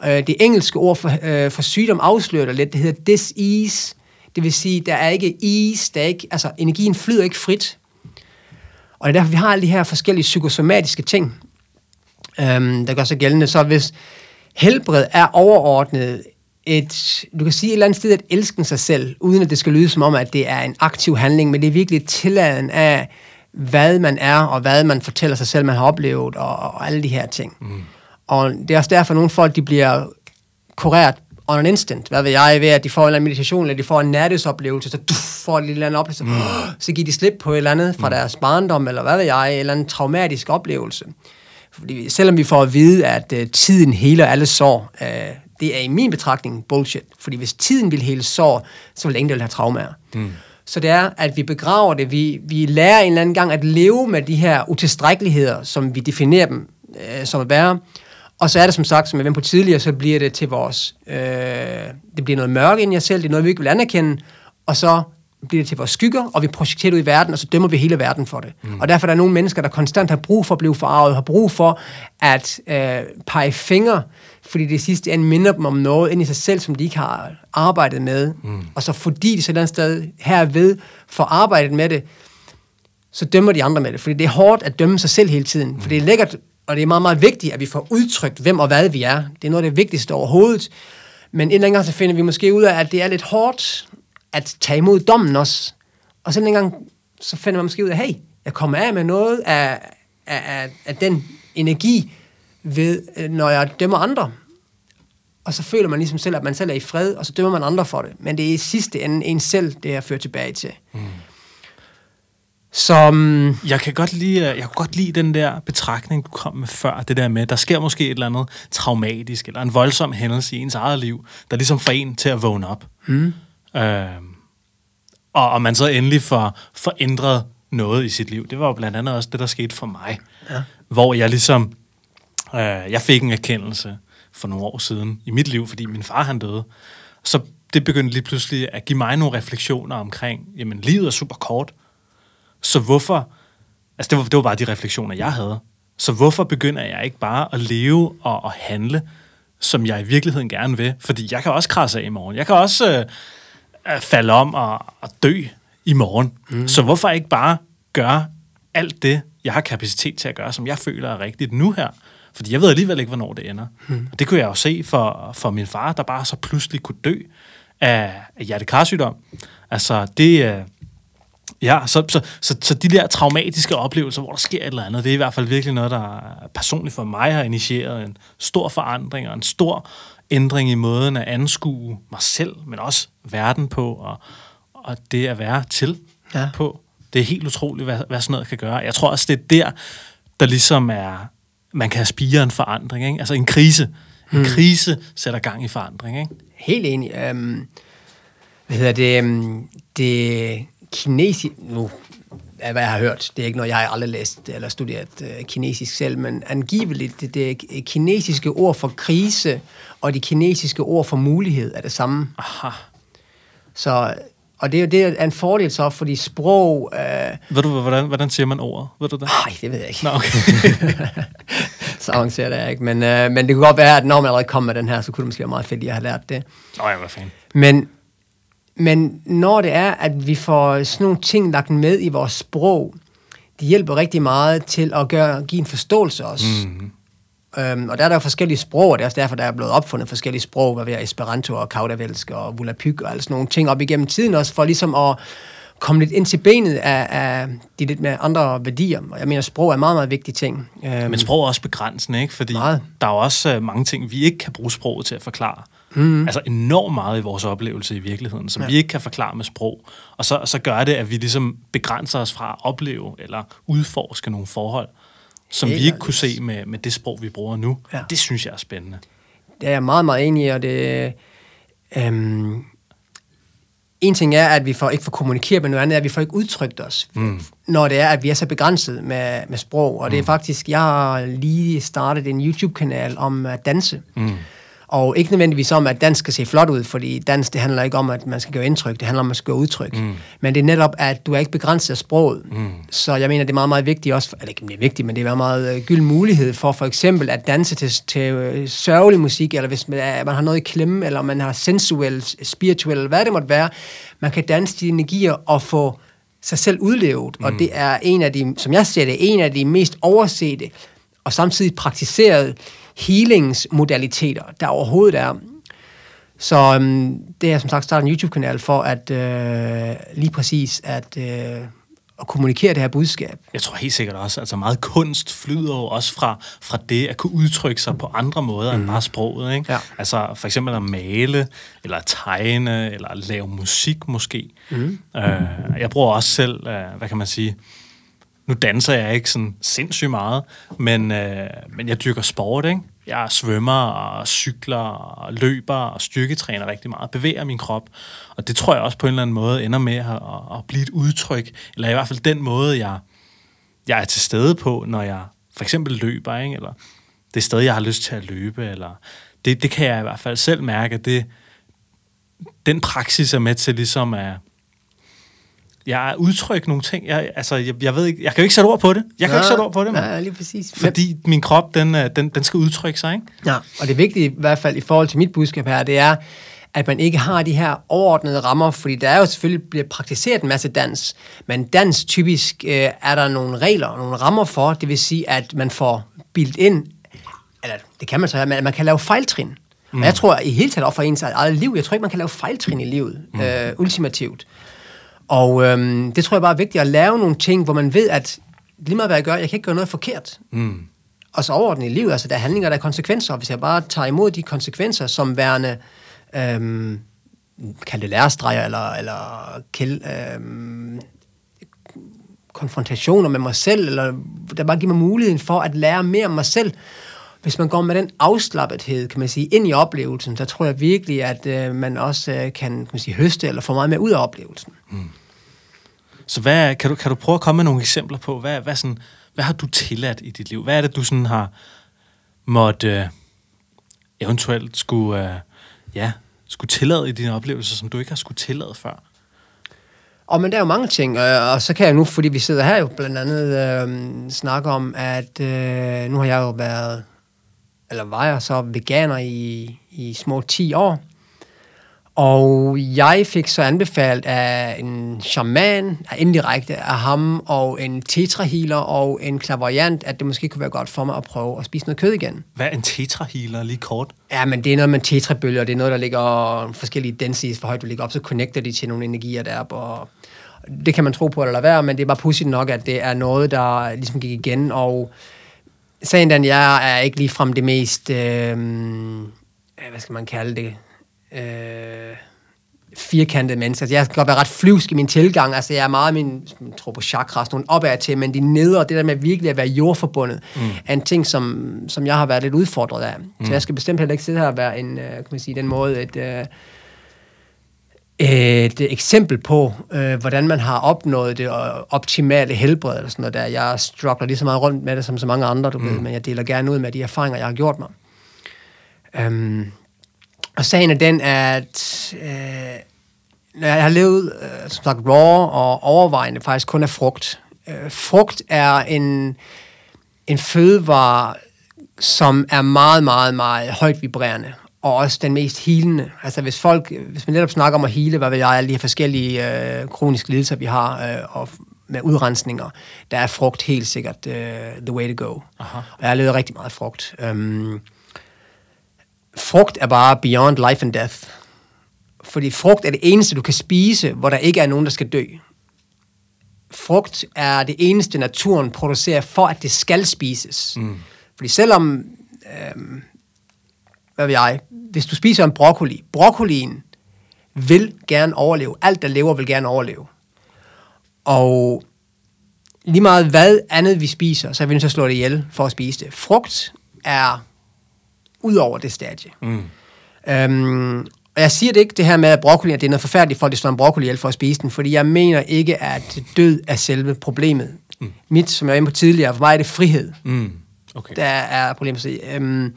Øh, det engelske ord for, øh, for sygdom afslører det lidt. Det hedder disease. Det vil sige, der er ikke ease, der er ikke, altså energien flyder ikke frit. Og det er derfor, vi har alle de her forskellige psykosomatiske ting, øhm, der gør sig gældende. Så hvis helbred er overordnet et, du kan sige et eller andet sted, at elske sig selv, uden at det skal lyde som om, at det er en aktiv handling, men det er virkelig tilladen af, hvad man er, og hvad man fortæller sig selv, man har oplevet, og, og alle de her ting. Mm. Og det er også derfor, at nogle folk, de bliver kureret on an instant. Hvad ved jeg, ved at de får en meditation, eller de får en nærdødsoplevelse, så du får en lille oplevelse, mm. så giver de slip på et eller andet fra mm. deres barndom, eller hvad ved jeg, en eller anden traumatisk oplevelse. Fordi selvom vi får at vide, at uh, tiden heler alle sår, uh, det er i min betragtning bullshit. Fordi hvis tiden vil hele sår, så vil ingen vil have traumer. Mm. Så det er, at vi begraver det. Vi, vi lærer en eller anden gang at leve med de her utilstrækkeligheder, som vi definerer dem uh, som at være. Og så er det som sagt, som jeg vendte på tidligere, så bliver det til vores... Øh, det bliver noget mørke ind i os selv, det er noget, vi ikke vil anerkende, og så bliver det til vores skygger, og vi projekterer det ud i verden, og så dømmer vi hele verden for det. Mm. Og derfor er der nogle mennesker, der konstant har brug for at blive forarvet, har brug for at øh, pege fingre, fordi det sidste ende minder dem om noget ind i sig selv, som de ikke har arbejdet med. Mm. Og så fordi de så et eller andet sted herved får arbejdet med det, så dømmer de andre med det. Fordi det er hårdt at dømme sig selv hele tiden. Mm. For det er lækkert og det er meget, meget vigtigt, at vi får udtrykt, hvem og hvad vi er. Det er noget af det vigtigste overhovedet. Men en eller anden gang, så finder vi måske ud af, at det er lidt hårdt at tage imod dommen også. Og så en gang, så finder man måske ud af, hey, jeg kommer af med noget af, af, af, af den energi, ved, øh, når jeg dømmer andre. Og så føler man ligesom selv, at man selv er i fred, og så dømmer man andre for det. Men det er i sidste ende en selv, det er ført tilbage til. Mm. Som... Jeg kan godt lide, jeg kan godt lide den der betragtning, du kom med før, det der med, der sker måske et eller andet traumatisk, eller en voldsom hændelse i ens eget liv, der ligesom får en til at vågne op. Mm. Øh, og, og man så endelig får, får ændret noget i sit liv. Det var jo blandt andet også det, der skete for mig. Ja. Hvor jeg ligesom, øh, jeg fik en erkendelse for nogle år siden i mit liv, fordi min far han døde. Så det begyndte lige pludselig at give mig nogle refleksioner omkring, jamen livet er super kort, så hvorfor, altså det var, det var bare de refleksioner, jeg havde. Så hvorfor begynder jeg ikke bare at leve og, og handle, som jeg i virkeligheden gerne vil? Fordi jeg kan også krasse af i morgen. Jeg kan også øh, falde om og, og dø i morgen. Mm. Så hvorfor ikke bare gøre alt det, jeg har kapacitet til at gøre, som jeg føler er rigtigt nu her? Fordi jeg ved alligevel ikke, hvornår det ender. Mm. Og det kunne jeg jo se for, for min far, der bare så pludselig kunne dø af, af hjertekarsygdom. Altså, det, øh, Ja, så, så, så, så de der traumatiske oplevelser, hvor der sker et eller andet, det er i hvert fald virkelig noget, der personligt for mig har initieret en stor forandring og en stor ændring i måden at anskue mig selv, men også verden på, og, og det at være til Ja. på. Det er helt utroligt, hvad, hvad sådan noget kan gøre. Jeg tror også, det er der, der ligesom er, man kan spire en forandring. Ikke? Altså en krise. En krise sætter gang i forandring. Ikke? Helt enig. Um, hvad hedder det? Um, det kinesiske... Nu af hvad jeg har hørt. Det er ikke noget, jeg har aldrig læst eller studeret uh, kinesisk selv, men angiveligt det, det kinesiske ord for krise og de kinesiske ord for mulighed er det samme. Aha. Så, og det er jo det er en fordel så, fordi sprog... Uh, Ved du, hvordan, hvordan siger man ordet? Ved du det? nej, det ved jeg ikke. Nå, okay. så avanceret er jeg ikke. Men, uh, men det kunne godt være, at når man allerede kom med den her, så kunne det måske være meget fedt, at jeg har lært det. Nå, jeg var fan. Men, men når det er, at vi får sådan nogle ting lagt med i vores sprog, det hjælper rigtig meget til at gøre, give en forståelse også. Mm. Øhm, og der er der jo forskellige sprog, og det er også derfor, der er blevet opfundet forskellige sprog, hvad ved Esperanto og Kaudervelsk og Volapyk og alle sådan nogle ting op igennem tiden også, for ligesom at komme lidt ind til benet af, af de lidt mere andre værdier. Og jeg mener, sprog er en meget, meget vigtig ting. Øhm, Men sprog er også begrænsende, ikke? Fordi Meget. der er jo også øh, mange ting, vi ikke kan bruge sproget til at forklare. Mm. Altså enormt meget i vores oplevelse i virkeligheden, som ja. vi ikke kan forklare med sprog. Og så, så gør det, at vi ligesom begrænser os fra at opleve eller udforske nogle forhold, som Helt vi ikke kunne se med, med det sprog, vi bruger nu. Ja. Det synes jeg er spændende. Det er jeg meget, meget enig i, og det... Øhm, en ting er, at vi får, ikke får kommunikeret, men noget andet er, at vi får ikke udtrykt os, mm. når det er, at vi er så begrænset med, med sprog. Og det er faktisk, jeg har lige startet en YouTube-kanal om at danse. Mm. Og ikke nødvendigvis om, at dans skal se flot ud, fordi dans, det handler ikke om, at man skal gøre indtryk, det handler om, at man skal gøre udtryk. Mm. Men det er netop, at du er ikke begrænset af sproget. Mm. Så jeg mener, det er meget, meget vigtigt også, eller ikke det er vigtigt, men det er en meget øh, gylden mulighed for for eksempel at danse til, til øh, sørgelig musik, eller hvis man, er, man har noget i klemme, eller man har sensuel, spirituel, eller hvad det måtte være. Man kan danse de energier og få sig selv udlevet, mm. og det er en af de, som jeg ser det, en af de mest oversete og samtidig praktiserede healingsmodaliteter, der overhovedet er. Så øhm, det er som sagt startet en YouTube-kanal for at øh, lige præcis at, øh, at kommunikere det her budskab. Jeg tror helt sikkert også, altså meget kunst flyder jo også fra, fra det at kunne udtrykke sig på andre måder mm. end bare sproget. Ikke? Ja. Altså for eksempel at male, eller at tegne, eller at lave musik måske. Mm. Øh, jeg bruger også selv, øh, hvad kan man sige, nu danser jeg ikke sådan sindssygt meget, men, øh, men jeg dyrker sport, ikke? Jeg svømmer og cykler og løber og styrketræner rigtig meget, bevæger min krop, og det tror jeg også på en eller anden måde ender med at, at, at blive et udtryk, eller i hvert fald den måde, jeg, jeg er til stede på, når jeg for eksempel løber, ikke? eller det sted, jeg har lyst til at løbe, eller det, det kan jeg i hvert fald selv mærke, at det, den praksis er med til ligesom at jeg udtrykke nogle ting. Jeg, altså, jeg, jeg ved ikke, jeg kan jo ikke sætte ord på det. Jeg kan jo ikke sætte ord på det, man. Ja, lige præcis. Fordi min krop, den, øh, den, den skal udtrykke sig, ikke? Ja, og det vigtige i hvert fald i forhold til mit budskab her, det er, at man ikke har de her overordnede rammer, fordi der er jo selvfølgelig bliver praktiseret en masse dans, men dans typisk øh, er der nogle regler og nogle rammer for, det vil sige, at man får bildt ind, eller det kan man så, men man kan lave fejltrin. Mm. Og jeg tror i hele taget for ens eget liv, jeg tror ikke, man kan lave fejltrin i livet, mm. øh, ultimativt. Og øhm, det tror jeg bare er vigtigt at lave nogle ting, hvor man ved, at lige meget hvad jeg gør, jeg kan ikke gøre noget forkert. Mm. Og så overordnet i livet, altså der er handlinger, der er konsekvenser, og hvis jeg bare tager imod de konsekvenser som værende, øhm, kald det lærestreger, eller, eller kæld, øhm, konfrontationer med mig selv, eller der bare giver mig muligheden for at lære mere om mig selv. Hvis man går med den afslappethed, kan man sige, ind i oplevelsen, så tror jeg virkelig, at øh, man også øh, kan, kan man sige, høste eller få meget mere ud af oplevelsen. Så hvad, kan, du, kan du prøve at komme med nogle eksempler på, hvad, hvad, sådan, hvad har du tilladt i dit liv? Hvad er det, du sådan har måtte øh, eventuelt skulle, øh, ja, skulle tillade i dine oplevelser, som du ikke har skulle tillade før? Og men der er jo mange ting, øh, og så kan jeg nu, fordi vi sidder her jo blandt andet øh, snakke om, at øh, nu har jeg jo været, eller var jeg så veganer i, i små 10 år. Og jeg fik så anbefalet af en shaman, indirekte af ham, og en tetrahealer og en klaverjant, at det måske kunne være godt for mig at prøve at spise noget kød igen. Hvad er en tetrahealer lige kort? Ja, men det er noget med tetrabølger, det er noget, der ligger forskellige densities, for højt du ligger op, så connecter de til nogle energier deroppe, og det kan man tro på eller lade være, men det er bare pudsigt nok, at det er noget, der ligesom gik igen, og sagen den, jeg er ikke ligefrem det mest øh, hvad skal man kalde det, øh, firkantet menneske. Altså, jeg kan godt være ret flyvsk i min tilgang. Altså, jeg er meget min, jeg tror på chakras, nogle opad til, men de nedre, det der med virkelig at være jordforbundet, mm. er en ting, som, som jeg har været lidt udfordret af. Mm. Så jeg skal bestemt heller ikke sidde her og være en, øh, kan man sige, den måde, et, øh, et eksempel på, øh, hvordan man har opnået det optimale helbred, eller sådan noget der. Jeg struggler lige så meget rundt med det, som så mange andre, du mm. ved, men jeg deler gerne ud med de erfaringer, jeg har gjort mig. Um, og sagen er den, at øh, når jeg har levet, øh, som sagt, raw og overvejende faktisk kun af frugt. Øh, frugt er en, en fødevare, som er meget, meget, meget højt vibrerende og også den mest helende. Altså hvis folk, hvis man netop snakker om at hele, hvad ved jeg, alle de her forskellige øh, kroniske lidelser, vi har, øh, og med udrensninger, der er frugt helt sikkert øh, the way to go. Aha. Og jeg har levet rigtig meget frugt. Um, frugt er bare beyond life and death. Fordi frugt er det eneste, du kan spise, hvor der ikke er nogen, der skal dø. Frugt er det eneste, naturen producerer for, at det skal spises. Mm. Fordi selvom, øhm, hvad ved jeg, hvis du spiser en broccoli, broccolien vil gerne overleve. Alt, der lever, vil gerne overleve. Og lige meget hvad andet vi spiser, så er vi nødt til at slå det ihjel for at spise det. Frugt er ud over det stadie. Mm. Øhm, og jeg siger det ikke, det her med, at broccoli, at det er noget forfærdeligt, for at det står en broccoli ihjel for at spise den, fordi jeg mener ikke, at død er selve problemet. Mm. Mit, som jeg var inde på tidligere, for mig er det frihed. Mm. Okay. Der er problemet. Så, øhm,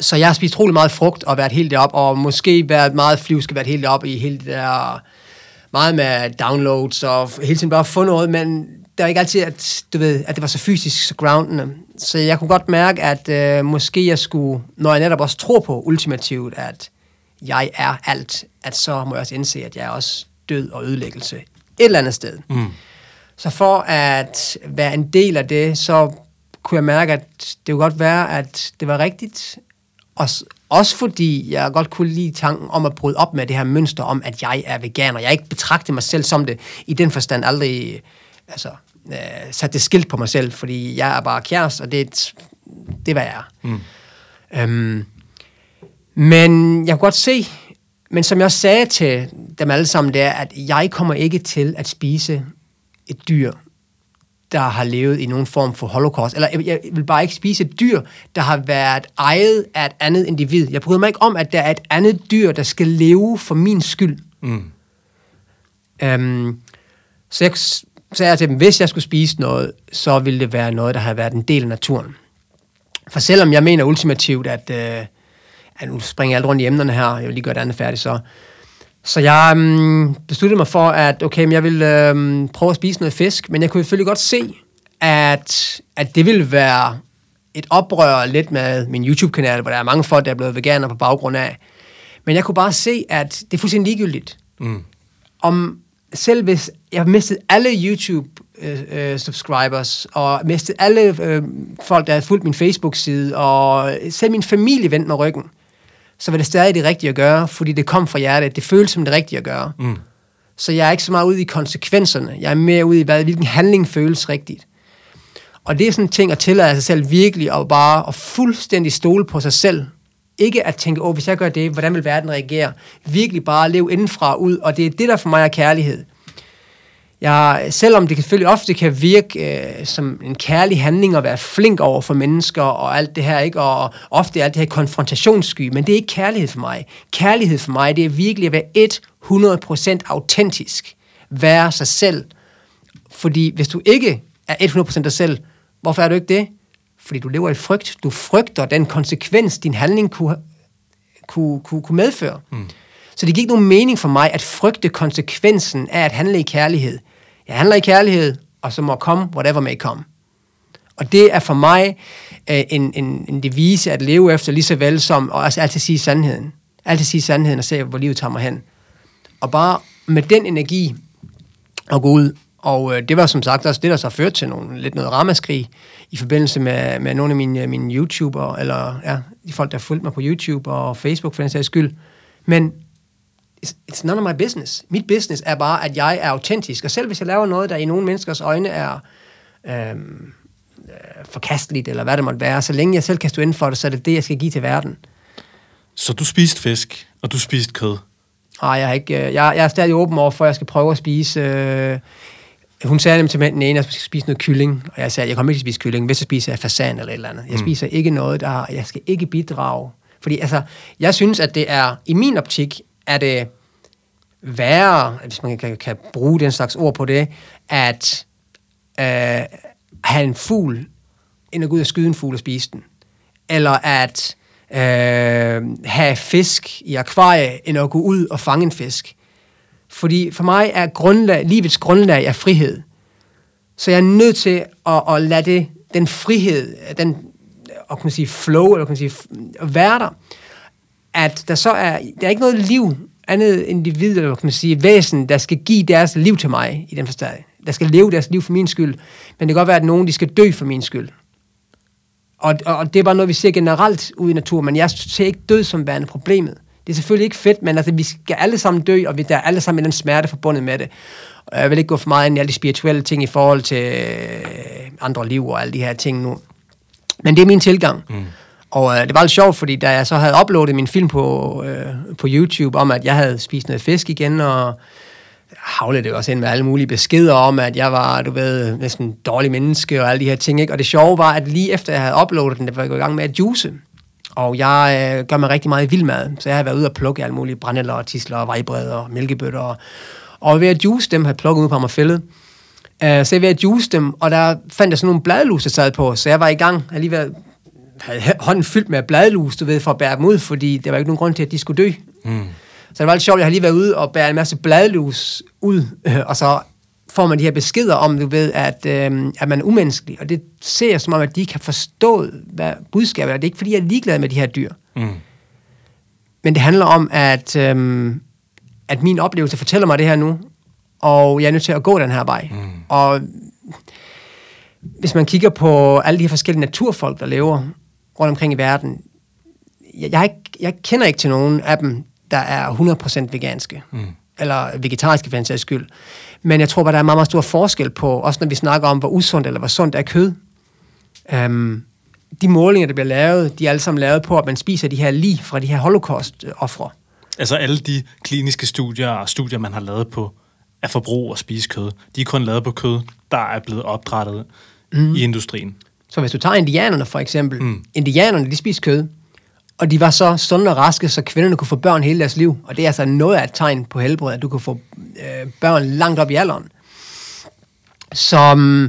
så jeg har spist trolig meget frugt og været helt derop, og måske været meget flyvsk, været helt derop i hele det der meget med downloads og hele tiden bare få noget, men der er ikke altid, at, du ved, at det var så fysisk, så groundende. Så jeg kunne godt mærke, at øh, måske jeg skulle, når jeg netop også tror på ultimativt, at jeg er alt, at så må jeg også indse, at jeg er også død og ødelæggelse et eller andet sted. Mm. Så for at være en del af det, så kunne jeg mærke, at det kunne godt være, at det var rigtigt. Også, også fordi jeg godt kunne lide tanken om at bryde op med det her mønster om, at jeg er veganer. Jeg ikke betragter mig selv som det. I den forstand aldrig altså, øh, sat det skilt på mig selv, fordi jeg er bare kæreste, og det, det er, hvad jeg er. Mm. Øhm, men jeg kunne godt se, men som jeg også sagde til dem alle sammen, det er, at jeg kommer ikke til at spise et dyr, der har levet i nogen form for holocaust. Eller jeg, jeg vil bare ikke spise et dyr, der har været ejet af et andet individ. Jeg bryder mig ikke om, at der er et andet dyr, der skal leve for min skyld. Mm. Øhm, så jeg sagde jeg til dem, hvis jeg skulle spise noget, så ville det være noget, der har været en del af naturen. For selvom jeg mener ultimativt, at, øh, at nu springer jeg alt rundt i emnerne her, jeg vil lige gøre det andet færdigt, så, så jeg um, besluttede mig for, at okay, men jeg vil um, prøve at spise noget fisk, men jeg kunne selvfølgelig godt se, at, at det ville være et oprør lidt med min YouTube-kanal, hvor der er mange folk, der er blevet veganer på baggrund af. Men jeg kunne bare se, at det er fuldstændig ligegyldigt. Mm. Om selv hvis jeg har mistet alle YouTube-subscribers, øh, øh og mistet alle øh, folk, der har fulgt min Facebook-side, og selv min familie vendte mig ryggen, så var det stadig det rigtige at gøre, fordi det kom fra hjertet. Det føles som det rigtige at gøre. Mm. Så jeg er ikke så meget ude i konsekvenserne. Jeg er mere ude i, hvad, hvilken handling føles rigtigt. Og det er sådan en ting at tillade sig selv virkelig at bare at fuldstændig stole på sig selv. Ikke at tænke, åh, hvis jeg gør det, hvordan vil verden reagere? Virkelig bare leve indenfra ud, og det er det, der for mig er kærlighed. Jeg, selvom det selvfølgelig ofte kan virke øh, som en kærlig handling at være flink over for mennesker og alt det her, ikke? og ofte er alt det her konfrontationssky, men det er ikke kærlighed for mig. Kærlighed for mig, det er virkelig at være 100% autentisk. Være sig selv. Fordi hvis du ikke er 100% dig selv, hvorfor er du ikke det? Fordi du lever i frygt. Du frygter den konsekvens, din handling kunne, kunne, kunne, kunne medføre. Mm. Så det gik nogen mening for mig at frygte konsekvensen af at handle i kærlighed. Jeg handler i kærlighed, og så må komme whatever may come. Og det er for mig øh, en, en, en devise at leve efter, lige så vel som og altså altid sige sandheden. Altid sige sandheden og se, hvor livet tager mig hen. Og bare med den energi at gå ud. Og øh, det var som sagt også det, der så førte til nogle, lidt noget ramaskrig i forbindelse med, med nogle af mine, mine YouTuber, eller ja, de folk, der fulgte mig på YouTube og Facebook for den sags skyld. Men it's, it's none of my business. Mit business er bare, at jeg er autentisk. Og selv hvis jeg laver noget, der i nogle menneskers øjne er øhm, øh, forkasteligt, eller hvad det måtte være, så længe jeg selv kan stå inden for det, så er det det, jeg skal give til verden. Så du spiste fisk, og du spiste kød. Nej, jeg, har ikke, øh, jeg, jeg er stadig åben over for, at jeg skal prøve at spise... Øh, hun sagde nemlig til mig den ene, at jeg skal spise noget kylling. Og jeg sagde, jeg kommer ikke til at spise kylling, hvis jeg spiser fasan eller et eller andet. Jeg mm. spiser ikke noget, der... Jeg skal ikke bidrage. Fordi altså, jeg synes, at det er... I min optik er det værre, hvis man kan, kan bruge den slags ord på det, at øh, have en fugl, end at gå ud og skyde en fugl og spise den. Eller at øh, have fisk i akvarie, end at gå ud og fange en fisk. Fordi for mig er grundlag, livets grundlag er frihed. Så jeg er nødt til at, at lade det, den frihed, den og kan man sige, flow, eller kan man sige, være der. At der så er, der er ikke noget liv, andet individ, eller kan man sige, væsen, der skal give deres liv til mig, i den forstand. Der skal leve deres liv for min skyld. Men det kan godt være, at nogen, de skal dø for min skyld. Og, og det er bare noget, vi ser generelt ude i naturen, men jeg ser ikke død som værende problemet. Det er selvfølgelig ikke fedt, men altså, vi skal alle sammen dø, og vi, der er alle sammen en smerte forbundet med det. Og jeg vil ikke gå for meget ind i alle de spirituelle ting i forhold til øh, andre liv og alle de her ting nu. Men det er min tilgang. Mm. Og øh, det var lidt sjovt, fordi da jeg så havde uploadet min film på, øh, på YouTube om, at jeg havde spist noget fisk igen, og havlede det også ind med alle mulige beskeder om, at jeg var, du ved, næsten dårlig menneske og alle de her ting. Ikke? Og det sjove var, at lige efter jeg havde uploadet den, der var jeg gået i gang med at juice. Og jeg øh, gør mig rigtig meget i vildmad, så jeg har været ude og plukke alle mulige brændeller, tisler, vejbred og mælkebøtter. Og, og ved at juice dem, har jeg plukket ud på Amagerfællet. Øh, så jeg ved at juice dem, og der fandt jeg sådan nogle bladlus, der sad på, så jeg var i gang alligevel havde hånden fyldt med bladlus, du ved, for at bære dem ud, fordi der var ikke nogen grund til, at de skulle dø. Mm. Så det var lidt sjovt, jeg har lige været ude og bære en masse bladlus ud, øh, og så får man de her beskeder om, du ved, at, øh, at man er umenneskelig. Og det ser jeg som om, at de kan forstå, hvad budskabet er. Det er ikke, fordi jeg er ligeglad med de her dyr. Mm. Men det handler om, at, øh, at min oplevelse fortæller mig det her nu, og jeg er nødt til at gå den her vej. Mm. Og hvis man kigger på alle de her forskellige naturfolk, der lever rundt omkring i verden, jeg, jeg, jeg kender ikke til nogen af dem, der er 100% veganske. Mm. Eller vegetariske for en sags skyld. Men jeg tror bare, der er meget, meget stor forskel på, også når vi snakker om, hvor usundt eller hvor sundt er kød. Um, de målinger, der bliver lavet, de er alle sammen lavet på, at man spiser de her lige fra de her holocaust-offre. Altså alle de kliniske studier og studier, man har lavet på at forbruge og spise kød, de er kun lavet på kød, der er blevet opdrettet mm. i industrien. Så hvis du tager indianerne for eksempel, mm. indianerne de spiser kød, og de var så sunde og raske, så kvinderne kunne få børn hele deres liv. Og det er altså noget af et tegn på helbred, at du kan få øh, børn langt op i alderen. Som,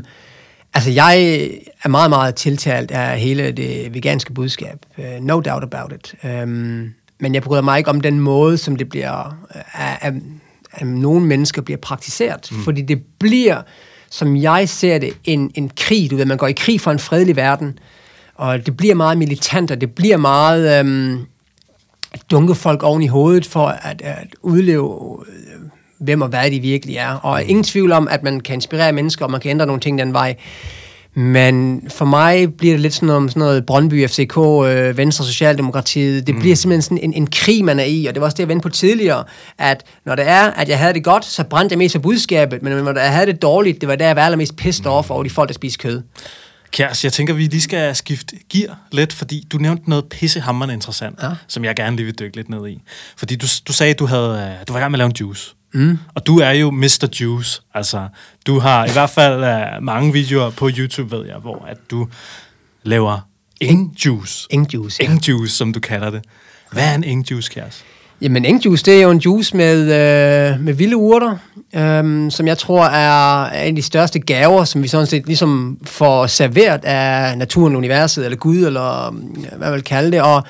altså jeg er meget, meget tiltalt af hele det veganske budskab. Uh, no doubt about it. Um, men jeg bryder mig ikke om den måde, som det bliver, af, af nogle mennesker bliver praktiseret. Mm. Fordi det bliver, som jeg ser det, en, en krig. Du ved, man går i krig for en fredelig verden. Og det bliver meget militant, og det bliver meget øhm, at dunke folk oven i hovedet for at, at udleve, øh, hvem og hvad de virkelig er. Og ingen tvivl om, at man kan inspirere mennesker, og man kan ændre nogle ting den vej. Men for mig bliver det lidt sådan noget, sådan noget Brøndby, FCK, øh, Venstre, Socialdemokratiet. Det mm. bliver simpelthen sådan en, en krig, man er i, og det var også det, jeg vendte på tidligere, at når det er, at jeg havde det godt, så brændte jeg mest af budskabet, men når jeg havde det dårligt, det var der, jeg var allermest pissed off over de folk, der spiser kød. Kjærs, jeg tænker, vi lige skal skifte gear lidt, fordi du nævnte noget pissehammerende interessant, ja. som jeg gerne lige vil dykke lidt ned i. Fordi du, du sagde, at du, havde, du var i gang med at lave en juice. Mm. Og du er jo Mr. Juice. Altså, du har i hvert fald uh, mange videoer på YouTube, ved jeg, hvor at du laver ing juice. Ing juice, ja. Ing juice, som du kalder det. Hvad er en ing juice, Kjærs? Jamen, engjuice, det er jo en juice med, øh, med vilde urter, øh, som jeg tror er en af de største gaver, som vi sådan set ligesom får serveret af naturen, universet, eller Gud, eller hvad man vil kalde det. Og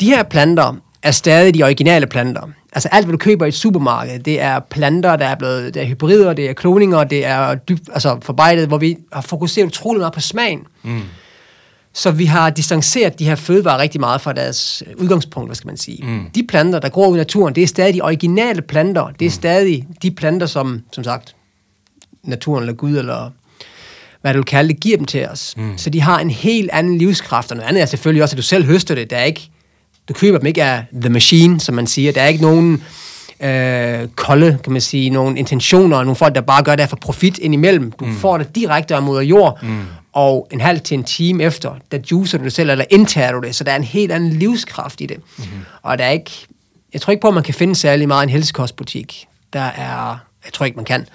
de her planter er stadig de originale planter. Altså alt, hvad du køber i et supermarked, det er planter, der er blevet, det er hybrider, det er kloninger, det er dybt, altså forarbejdet, hvor vi har fokuseret utrolig meget på smagen. Mm. Så vi har distanceret de her fødevarer rigtig meget fra deres udgangspunkt, hvad skal man sige. Mm. De planter, der gror ud i naturen, det er stadig de originale planter. Det er mm. stadig de planter, som, som sagt, naturen eller Gud eller hvad du vil kalde det, giver dem til os. Mm. Så de har en helt anden livskraft, og noget andet er selvfølgelig også, at du selv høster det. Der er ikke, køber dem ikke af The Machine, som man siger. Der er ikke nogen øh, kolde, kan man sige, nogle intentioner, nogle folk, der bare gør det for profit indimellem. Du mm. får det direkte af moder jord, mm. og en halv til en time efter, der juicer du det selv, eller indtager du det, så der er en helt anden livskraft i det. Mm. Og der er ikke, jeg tror ikke på, at man kan finde særlig meget en helsekostbutik. Der er, jeg tror ikke, man kan,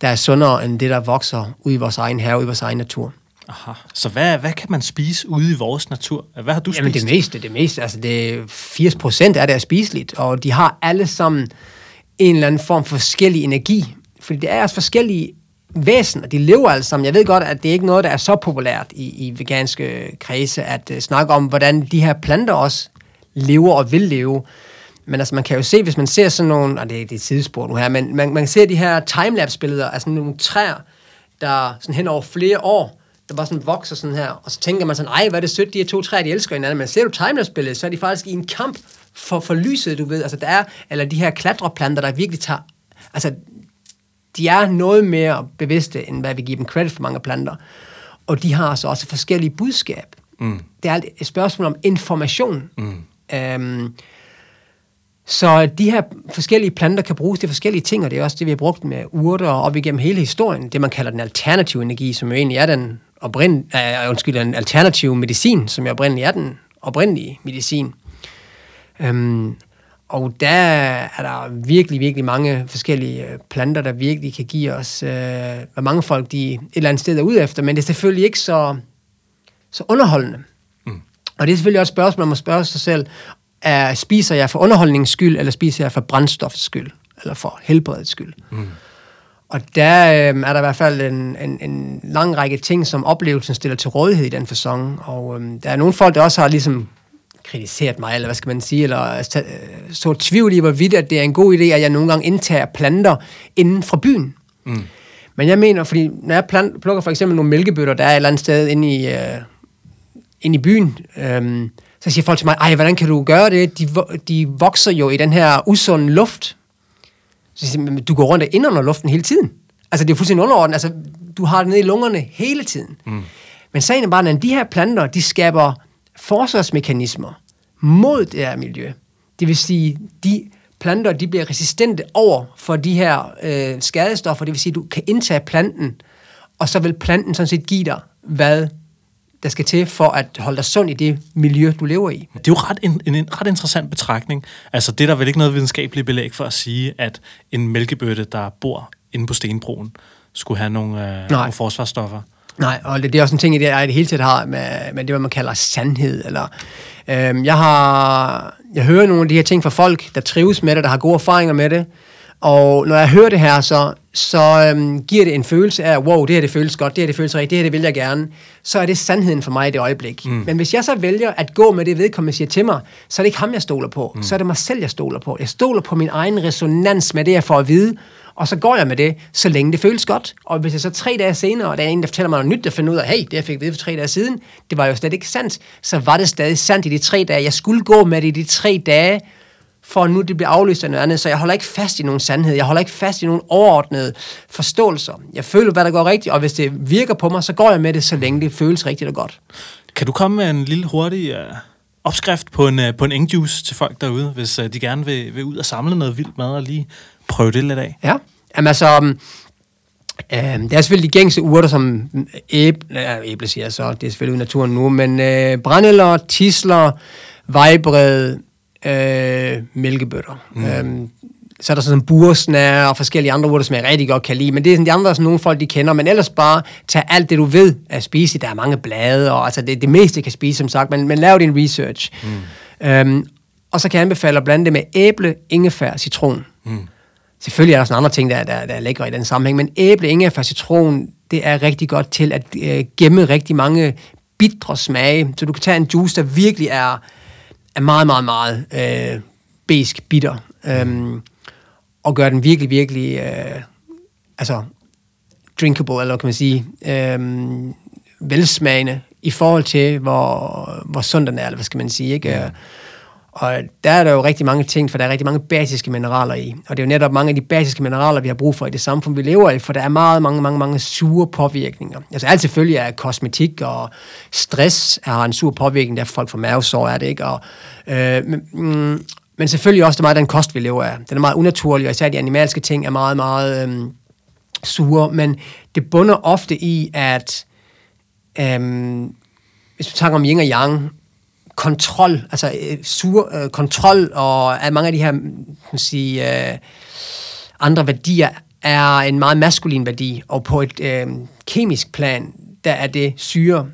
der er sundere end det, der vokser ude i vores egen have, i vores egen natur. Aha. Så hvad, hvad kan man spise ude i vores natur? Hvad har du spist? Jamen det meste, det meste. Altså det 80 procent af det er spiseligt, og de har alle sammen en eller anden form for forskellig energi. Fordi det er også forskellige væsener, de lever alle sammen. Jeg ved godt, at det er ikke noget, der er så populært i, i veganske kredse, at uh, snakke om, hvordan de her planter også lever og vil leve. Men altså, man kan jo se, hvis man ser sådan nogle, og det, det er et sidespor nu her, men man, man kan se de her timelapse-billeder af sådan nogle træer, der sådan hen over flere år, der bare sådan vokser sådan her, og så tænker man sådan, ej, hvad er det sødt, de her to træer, de elsker hinanden, men ser du timelapse-billedet, så er de faktisk i en kamp for, for lyset, du ved, altså der er, eller de her klatreplanter, der virkelig tager, altså, de er noget mere bevidste, end hvad vi giver dem credit for mange planter, og de har så også forskellige budskab. Mm. Det er et spørgsmål om information. Mm. Øhm, så de her forskellige planter kan bruges til forskellige ting, og det er også det, vi har brugt med urter op igennem hele historien. Det, man kalder den alternative energi, som jo egentlig er den oprind, uh, undskyld, den alternative medicin, som jo oprindeligt er den oprindelige medicin. Um, og der er der virkelig, virkelig mange forskellige øh, planter, der virkelig kan give os, uh, hvad mange folk de et eller andet sted er ude efter, men det er selvfølgelig ikke så, så underholdende. Mm. Og det er selvfølgelig også et spørgsmål, man må spørge sig selv, er, spiser jeg for underholdningens skyld, eller spiser jeg for brændstoffets skyld, eller for helbredets skyld. Mm. Og der øh, er der i hvert fald en, en, en lang række ting, som oplevelsen stiller til rådighed i den fasong. Og øh, der er nogle folk, der også har ligesom kritiseret mig, eller hvad skal man sige, eller øh, så tvivl i, hvorvidt at det er en god idé, at jeg nogle gange indtager planter inden fra byen. Mm. Men jeg mener, fordi når jeg plant, plukker for eksempel nogle mælkebøtter, der er et eller andet sted inde i, øh, inde i byen, øh, så siger folk til mig, ej, hvordan kan du gøre det? De, de vokser jo i den her usunde luft. Så siger jeg, du går rundt og indånder luften hele tiden. Altså, det er fuldstændig underordnet. Altså, du har det nede i lungerne hele tiden. Mm. Men sagen er bare, at de her planter, de skaber forsvarsmekanismer mod det her miljø. Det vil sige, de planter, de bliver resistente over for de her øh, skadestoffer. Det vil sige, du kan indtage planten, og så vil planten sådan set give dig, hvad der skal til for at holde dig sund i det miljø, du lever i. Det er jo ret en, en, en ret interessant betragtning. Altså, det er der vel ikke noget videnskabeligt belæg for at sige, at en mælkebøtte, der bor inde på stenbroen, skulle have nogle, øh, nogle forsvarsstoffer. Nej, og det, det er også en ting, jeg i det hele taget har med, med det, hvad man kalder sandhed. Eller, øhm, jeg, har, jeg hører nogle af de her ting fra folk, der trives med det, der har gode erfaringer med det, og når jeg hører det her, så, så øhm, giver det en følelse af, wow, det her det føles godt, det her det føles rigtigt, det her det vil jeg gerne. Så er det sandheden for mig i det øjeblik. Mm. Men hvis jeg så vælger at gå med det vedkommende siger til mig, så er det ikke ham, jeg stoler på. Mm. Så er det mig selv, jeg stoler på. Jeg stoler på min egen resonans med det, jeg får at vide. Og så går jeg med det, så længe det føles godt. Og hvis jeg så tre dage senere, og der er en, der fortæller mig noget nyt, der finder ud af, hey, det jeg fik at vide for tre dage siden, det var jo slet ikke sandt, så var det stadig sandt i de tre dage. Jeg skulle gå med det i de tre dage, for nu det bliver aflyst af noget andet. Så jeg holder ikke fast i nogen sandhed. Jeg holder ikke fast i nogen overordnede forståelser. Jeg føler, hvad der går rigtigt, og hvis det virker på mig, så går jeg med det, så længe det føles rigtigt og godt. Kan du komme med en lille hurtig uh, opskrift på en, uh, på en engjuice til folk derude, hvis uh, de gerne vil, vil ud og samle noget vildt mad og lige prøve det lidt af? Ja, Jamen, altså... Um, Uh, det er selvfølgelig de gængse urter, som æble, ja, æble siger jeg så, det er selvfølgelig i naturen nu, men uh, brændeller, tisler, vejbred, øh, mælkebøtter. Mm. Øhm, så er der sådan bursnær og forskellige andre urter, som jeg rigtig godt kan lide. Men det er sådan de andre, som nogle folk de kender. Men ellers bare tag alt det, du ved at spise. Der er mange blade, og altså det, det meste kan spise, som sagt. Men, men lav din research. Mm. Øhm, og så kan jeg anbefale at blande det med æble, ingefær, citron. Mm. Selvfølgelig er der sådan andre ting, der, der, der er lækre i den sammenhæng, men æble, ingefær, citron, det er rigtig godt til at øh, gemme rigtig mange bitre smage. Så du kan tage en juice, der virkelig er er meget, meget, meget øh, besk, bitter. Øhm, og gør den virkelig, virkelig øh, altså drinkable, eller kan man sige, øh, velsmagende i forhold til, hvor, hvor sund den er, eller hvad skal man sige, ikke? Ja. Og der er der jo rigtig mange ting, for der er rigtig mange basiske mineraler i. Og det er jo netop mange af de basiske mineraler, vi har brug for i det samfund, vi lever i, for der er meget, mange, mange, mange sure påvirkninger. Altså alt selvfølgelig er kosmetik og stress har en sur påvirkning, der folk får mavesår, er det ikke? Og, øh, mm, men selvfølgelig også det meget den kost, vi lever af. Den er meget unaturlig, og især de animalske ting er meget, meget øh, sure, men det bunder ofte i, at øh, hvis vi tager om yin og yang, kontrol, altså øh, sur, øh, kontrol og at mange af de her man sige, øh, andre værdier er en meget maskulin værdi, og på et øh, kemisk plan, der er det syre.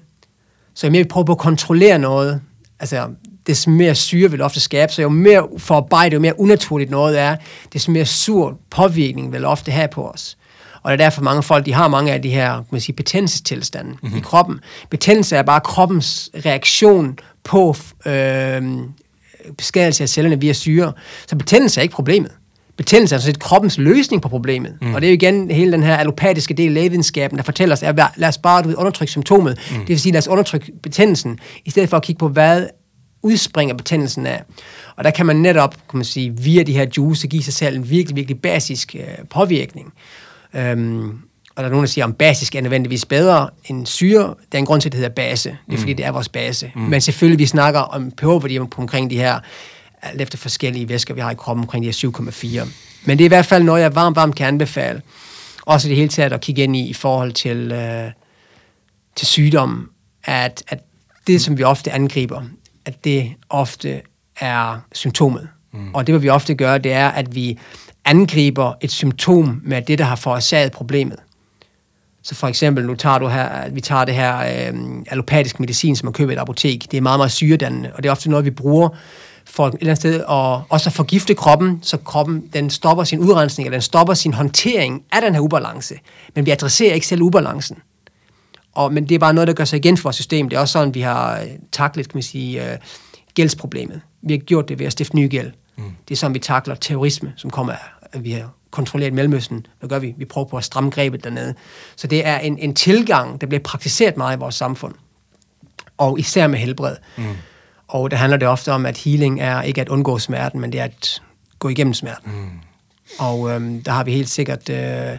Så jeg mere prøver på at kontrollere noget, altså des mere syre vil ofte skabe, så jo mere forarbejdet, jo mere unaturligt noget er, des mere sur påvirkning vil ofte have på os. Og det er derfor mange folk, de har mange af de her kan man sige, betændelsestilstande mm-hmm. i kroppen. Betændelse er bare kroppens reaktion på øh, beskadelse af cellerne via syre. Så betændelse er ikke problemet. Betændelse er altså kroppens løsning på problemet. Mm. Og det er jo igen hele den her allopatiske del af lægevidenskaben, der fortæller os, at lad os bare undertrykke symptomet. Mm. Det vil sige, lad os undertrykke betændelsen, i stedet for at kigge på, hvad udspringer betændelsen af. Og der kan man netop, kan man sige, via de her juice, give sig selv en virkelig, virkelig basisk øh, påvirkning. Øhm, og der er nogen, der siger, om basisk er nødvendigvis bedre end syre. Der er en grund til, at det hedder base. Det er, mm. fordi det er vores base. Mm. Men selvfølgelig, vi snakker om pH-værdier på omkring de her, alt efter forskellige væsker, vi har i kroppen, omkring de her 7,4. Men det er i hvert fald noget, jeg varmt, varmt kan anbefale. Også det hele taget at kigge ind i, i forhold til, øh, til sygdom, at, at det, som vi ofte angriber, at det ofte er symptomet. Mm. Og det, hvad vi ofte gør, det er, at vi angriber et symptom med det, der har forårsaget problemet. Så for eksempel, nu tager du her, vi tager det her øh, allopatisk medicin, som man køber i et apotek. Det er meget, meget syredannende, og det er ofte noget, vi bruger for et eller andet sted at også at forgifte kroppen, så kroppen den stopper sin udrensning, eller den stopper sin håndtering af den her ubalance. Men vi adresserer ikke selv ubalancen. Og, men det er bare noget, der gør sig igen for vores system. Det er også sådan, vi har øh, taklet, kan man sige, uh, gældsproblemet. Vi har gjort det ved at stifte ny gæld. Mm. Det er sådan, vi takler terrorisme, som kommer af, at vi har kontrolleret Mellemøsten. Hvad gør vi? Vi prøver på at stramme grebet dernede. Så det er en, en tilgang, der bliver praktiseret meget i vores samfund. Og især med helbred. Mm. Og der handler det ofte om, at healing er ikke at undgå smerten, men det er at gå igennem smerten. Mm. Og øhm, der har vi helt sikkert øh,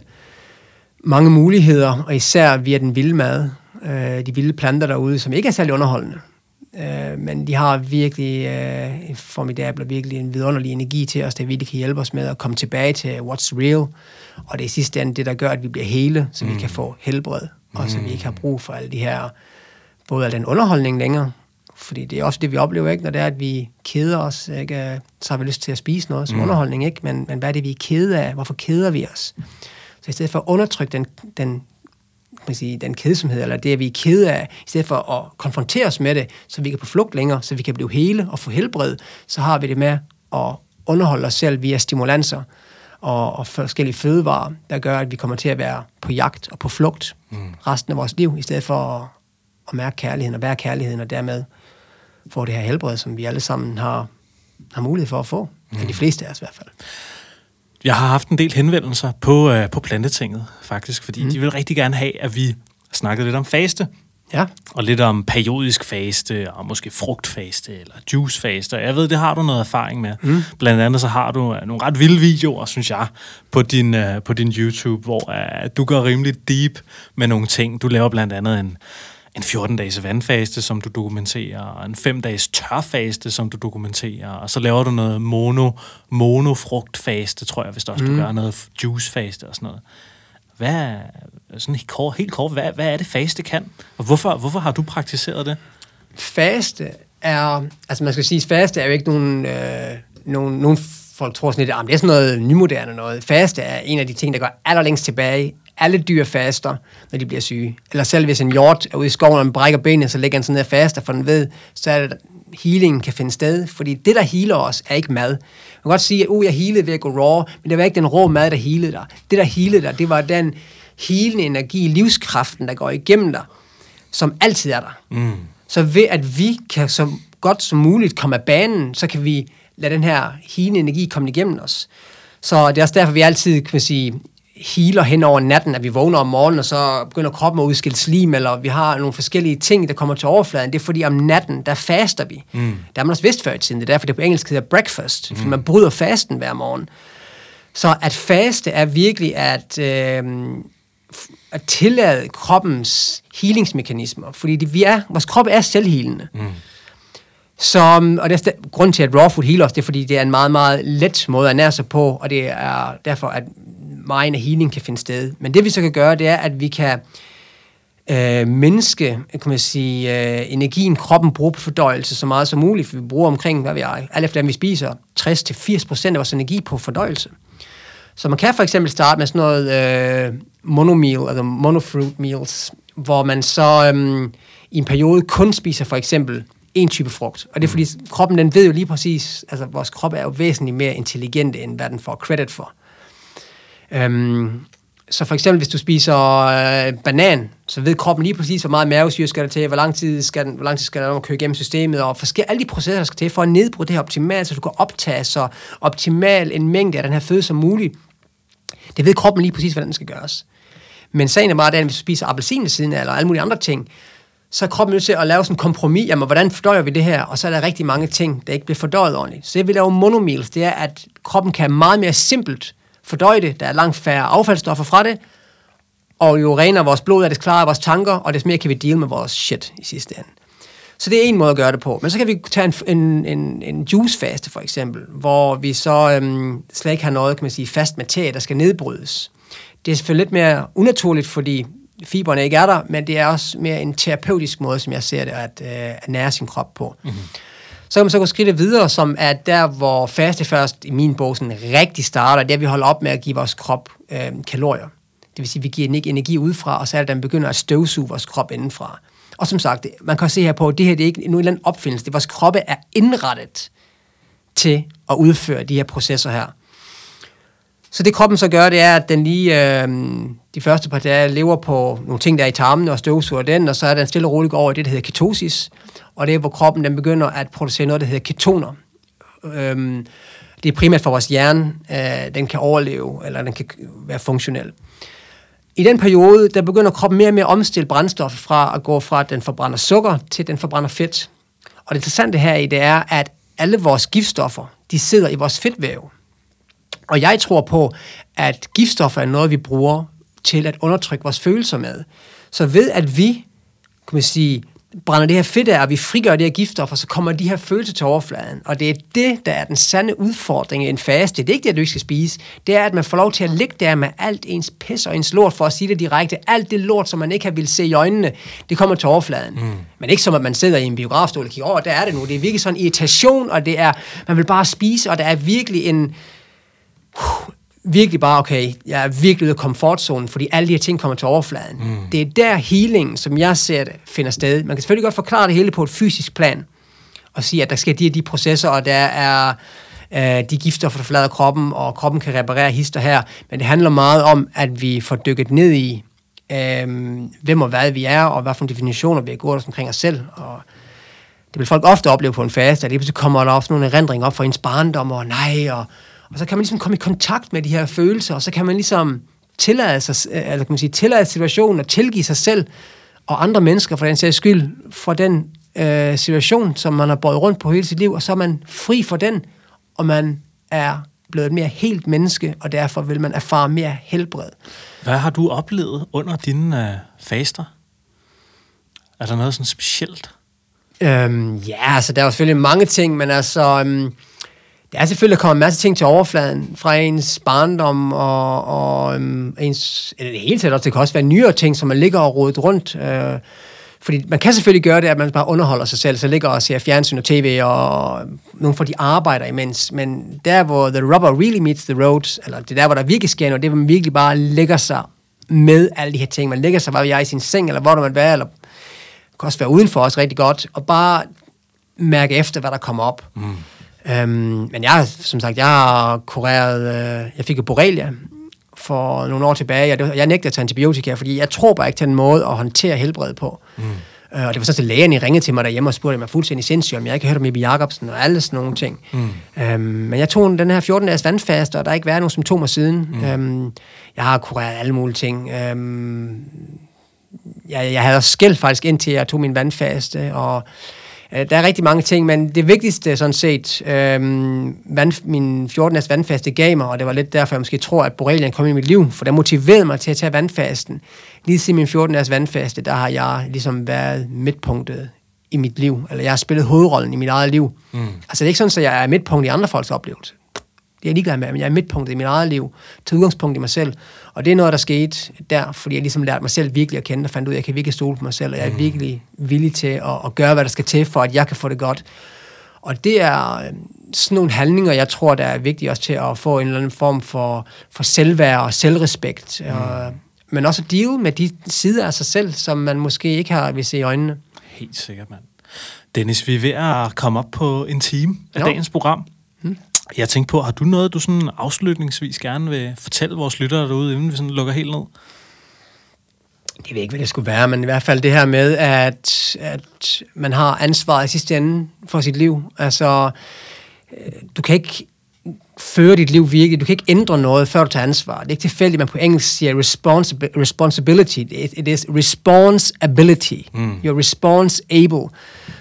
mange muligheder, og især via den vilde mad, øh, de vilde planter derude, som ikke er særlig underholdende. Øh, men de har virkelig øh, en formidabel virkelig en vidunderlig energi til os, der virkelig kan hjælpe os med at komme tilbage til what's real. Og det er i sidste ende det, der gør, at vi bliver hele, så mm. vi kan få helbred, og så vi ikke har brug for alle de her, både al den underholdning længere, fordi det er også det, vi oplever, ikke? når det er, at vi keder os, ikke? så har vi lyst til at spise noget som mm. underholdning, ikke? Men, men hvad er det, vi er kede af? Hvorfor keder vi os? Så i stedet for at undertrykke den, den, man sige, den kedsomhed, eller det, vi er kede af, i stedet for at konfrontere os med det, så vi kan på flugt længere, så vi kan blive hele og få helbred, så har vi det med at underholde os selv via stimulanser og, og forskellige fødevarer, der gør, at vi kommer til at være på jagt og på flugt mm. resten af vores liv, i stedet for at, at mærke kærligheden og være kærligheden, og dermed få det her helbred, som vi alle sammen har, har mulighed for at få. Mm. de fleste af os i hvert fald. Jeg har haft en del henvendelser på, øh, på plantetinget, faktisk, fordi mm. de vil rigtig gerne have, at vi snakkede lidt om faste. Ja. Og lidt om periodisk faste, og måske frugtfaste, eller juicefaste. Jeg ved, det har du noget erfaring med. Mm. Blandt andet så har du øh, nogle ret vilde videoer, synes jeg, på din, uh, på din YouTube, hvor uh, du går rimelig deep med nogle ting. Du laver blandt andet en, en 14-dages vandfaste, som du dokumenterer, og en 5-dages tørfaste, som du dokumenterer, og så laver du noget mono, monofrugtfaste, tror jeg, hvis du også mm. du gør noget juicefaste og sådan noget. Hvad, sådan helt kort, helt kort hvad, hvad er det faste kan? Og hvorfor, hvorfor har du praktiseret det? Faste er, altså man skal sige, faste er jo ikke nogen, øh, nogen, nogen folk tror sådan lidt, at det er sådan noget nymoderne noget. Faste er en af de ting, der går allerlængst tilbage alle dyr faster, når de bliver syge. Eller selv hvis en hjort er ude i skoven, og man brækker benet, så ligger den sådan ned og faster, for den ved, så er det, healing kan finde sted. Fordi det, der healer os, er ikke mad. Man kan godt sige, at uh, jeg healede ved at gå raw, men det var ikke den rå mad, der healede dig. Det, der healede dig, det var den healende energi, livskraften, der går igennem dig, som altid er der. Mm. Så ved at vi kan så godt som muligt komme af banen, så kan vi lade den her healende energi komme igennem os. Så det er også derfor, vi altid kan sige, healer hen over natten, at vi vågner om morgenen, og så begynder kroppen at udskille slim, eller vi har nogle forskellige ting, der kommer til overfladen. Det er fordi, om natten, der faster vi. Mm. Der har man også vidst før i tiden. Det er derfor, det på engelsk hedder breakfast, fordi mm. man bryder fasten hver morgen. Så at faste er virkelig at, øh, at tillade kroppens healingsmekanismer, fordi det, vi er, vores krop er selvhealende. Mm. Som, og det er grund til, at raw food healer os, det er, fordi det er en meget, meget let måde at nære sig på, og det er derfor, at meget af healing kan finde sted. Men det vi så kan gøre, det er, at vi kan øh, mindske kan man sige, øh, energien, kroppen bruger på fordøjelse så meget som muligt, for vi bruger omkring, hvad vi er, alt efter vi spiser, 60-80% af vores energi på fordøjelse. Så man kan for eksempel starte med sådan noget øh, monomeal, altså monofruit meals, hvor man så øh, i en periode kun spiser for eksempel en type frugt. Og det er fordi, kroppen den ved jo lige præcis, altså vores krop er jo væsentligt mere intelligent, end hvad den får credit for. Øhm, så for eksempel, hvis du spiser øh, banan, så ved kroppen lige præcis, hvor meget mavesyre skal der til, hvor lang tid skal, den, hvor lang tid skal der køre igennem systemet, og forskellige, alle de processer, der skal til for at nedbryde det her optimalt, så du kan optage så optimal en mængde af den her føde som muligt. Det ved kroppen lige præcis, hvordan den skal gøres. Men sagen er bare, at hvis du spiser appelsin siden eller alle mulige andre ting, så er kroppen nødt til at lave sådan en kompromis, jamen hvordan fordøjer vi det her? Og så er der rigtig mange ting, der ikke bliver fordøjet ordentligt. Så det vi laver monomils, det er, at kroppen kan meget mere simpelt fordøje det, der er langt færre affaldsstoffer fra det, og jo renere vores blod er, det klarer vores tanker, og des mere kan vi deal med vores shit i sidste ende. Så det er en måde at gøre det på. Men så kan vi tage en, en, en, en juicefaste for eksempel, hvor vi så øhm, slet ikke har noget, kan man sige, fast materie, der skal nedbrydes. Det er selvfølgelig lidt mere unaturligt, fordi fiberne ikke er der, men det er også mere en terapeutisk måde, som jeg ser det, at, øh, at nære sin krop på. Mm-hmm. Så kan man så gå skridtet videre, som er der, hvor faste først i min bog sådan rigtig starter, det er, at vi holder op med at give vores krop øh, kalorier. Det vil sige, at vi giver den ikke energi udefra, og så er det, at den begynder at støvsuge vores krop indenfra. Og som sagt, man kan se her på, at det her det er ikke en eller anden opfindelse. Det vores kroppe er indrettet til at udføre de her processer her. Så det kroppen så gør, det er, at den lige øh, de første par dage lever på nogle ting, der er i tarmen og støvsuger den, og så er den stille og roligt over i det, der hedder ketosis. Og det er, hvor kroppen den begynder at producere noget, der hedder ketoner. Øhm, det er primært for vores hjerne, øh, den kan overleve, eller den kan være funktionel. I den periode, der begynder kroppen mere og mere at omstille brændstof fra at gå fra, at den forbrænder sukker, til at den forbrænder fedt. Og det interessante her i det er, at alle vores giftstoffer, de sidder i vores fedtvæv. Og jeg tror på, at giftstoffer er noget, vi bruger til at undertrykke vores følelser med. Så ved at vi, kan man sige, brænder det her fedt af, og vi frigør det her giftstoffer, så kommer de her følelser til overfladen. Og det er det, der er den sande udfordring i en faste. Det er ikke det, at du ikke skal spise. Det er, at man får lov til at ligge der med alt ens pis og ens lort, for at sige det direkte. Alt det lort, som man ikke har vil se i øjnene, det kommer til overfladen. Mm. Men ikke som, at man sidder i en biografstol og kigger over, der er det nu. Det er virkelig sådan irritation, og det er, man vil bare spise, og der er virkelig en, virkelig bare, okay, jeg er virkelig ude af komfortzonen, fordi alle de her ting kommer til overfladen. Mm. Det er der healing, som jeg ser det, finder sted. Man kan selvfølgelig godt forklare det hele på et fysisk plan, og sige, at der sker de her de processer, og der er øh, de gifter, der forlader kroppen, og kroppen kan reparere hister her, men det handler meget om, at vi får dykket ned i, øh, hvem og hvad vi er, og hvad for definitioner vi har gået omkring os selv, og det vil folk ofte opleve på en fast, at lige pludselig kommer der også nogle erindringer op fra ens barndom, og nej, og og så kan man ligesom komme i kontakt med de her følelser, og så kan man ligesom tillade, sig, eller kan man sige, tillade situationen og tilgive sig selv og andre mennesker for den sags skyld for den øh, situation, som man har båret rundt på hele sit liv, og så er man fri for den, og man er blevet et mere helt menneske, og derfor vil man erfare mere helbred. Hvad har du oplevet under dine øh, faster? Er der noget sådan specielt? Øhm, ja, altså der er selvfølgelig mange ting, men altså... Øhm, det er selvfølgelig kommet en masse ting til overfladen fra ens barndom og, og øhm, ens, eller det hele taget også, det kan også være nyere ting, som man ligger og rodet rundt. Øh, fordi man kan selvfølgelig gøre det, at man bare underholder sig selv, så ligger og ser fjernsyn og tv, og øh, nogle for de arbejder imens. Men der, hvor the rubber really meets the road, eller det der, hvor der virkelig sker noget, det er, hvor man virkelig bare lægger sig med alle de her ting. Man lægger sig, hvor jeg er i sin seng, eller hvor du man være, eller kan også være udenfor os rigtig godt, og bare mærke efter, hvad der kommer op. Mm. Øhm, men jeg, som sagt, jeg har kureret, øh, jeg fik jo borrelia for nogle år tilbage. Jeg, jeg nægter at tage antibiotika, fordi jeg tror bare ikke til en måde at håndtere helbred på. Mm. Øh, og det var så til lægen, ringede til mig derhjemme og spurgte, er fuldstændig sindssyg, om jeg ikke har hørt om Ibi Jacobsen og alle sådan nogle ting. Mm. Øhm, men jeg tog den her 14-dages vandfast, og der har ikke været nogen symptomer siden. Mm. Øhm, jeg har kureret alle mulige ting. Øhm, jeg, jeg havde også skældt faktisk indtil jeg tog min vandfaste, og Øh, der er rigtig mange ting, men det vigtigste sådan set, øhm, vand, min 14-års vandfaste gav mig, og det var lidt derfor, jeg måske tror, at borrelian kom i mit liv, for det motiverede mig til at tage vandfasten. Lige siden min 14-års vandfaste, der har jeg ligesom været midtpunktet i mit liv, eller jeg har spillet hovedrollen i mit eget liv. Mm. Altså det er ikke sådan, at jeg er midtpunkt i andre folks oplevelse. Det er jeg ligeglad med, men jeg er midtpunktet i mit eget liv, til udgangspunkt i mig selv. Og det er noget, der skete der, fordi jeg ligesom lærte mig selv virkelig at kende, og fandt ud af, at jeg kan virkelig stole på mig selv, og jeg er mm. virkelig villig til at, at gøre, hvad der skal til, for at jeg kan få det godt. Og det er øh, sådan nogle handlinger, jeg tror, der er vigtige også til at få en eller anden form for, for selvværd og selvrespekt. Mm. Og, men også at deal med de sider af sig selv, som man måske ikke har vil se i øjnene. Helt sikkert, mand. Dennis, vi er ved at komme op på en time af jo. dagens program. Jeg tænkte på, har du noget, du sådan afslutningsvis gerne vil fortælle vores lyttere derude, inden vi sådan lukker helt ned? Jeg ved ikke, hvad det skulle være, men i hvert fald det her med, at, at man har ansvaret i sidste ende for sit liv. Altså, øh, du kan ikke føre dit liv virkelig. Du kan ikke ændre noget, før du tager ansvar. Det er ikke tilfældigt, man på engelsk siger responsi- responsibility. It, it is responsibility. Mm. You're responsible.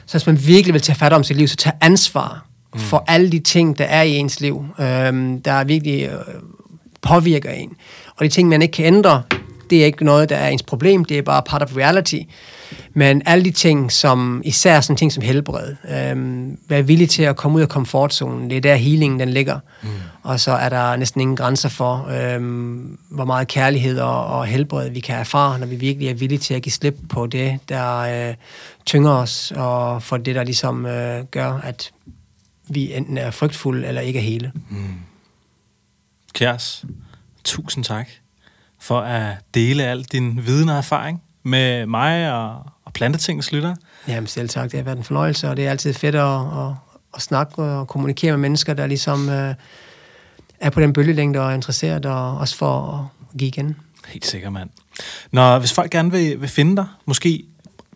Så hvis man virkelig vil tage fat om sit liv, så tag ansvar mm. for alle de ting, der er i ens liv, øhm, der virkelig øh, påvirker en. Og de ting, man ikke kan ændre, det er ikke noget, der er ens problem, det er bare part of reality. Men alle de ting, som især sådan ting som helbred, øhm, være villig til at komme ud af komfortzonen, det er der healingen den ligger. Mm. Og så er der næsten ingen grænser for, øhm, hvor meget kærlighed og, og helbred vi kan erfare, når vi virkelig er villige til at give slip på det, der øh, tynger os, og for det, der ligesom øh, gør, at vi enten er frygtfulde eller ikke er hele. Mm. Kjærs, tusind tak for at dele al din viden og erfaring med mig og, og plantetingets lytter. Jamen selv tak, det har været en fornøjelse, og det er altid fedt at, at, at snakke og kommunikere med mennesker, der ligesom uh, er på den bølgelængde og er interesseret, og også for at give igen. Helt sikkert, mand. Når, hvis folk gerne vil, vil finde dig, måske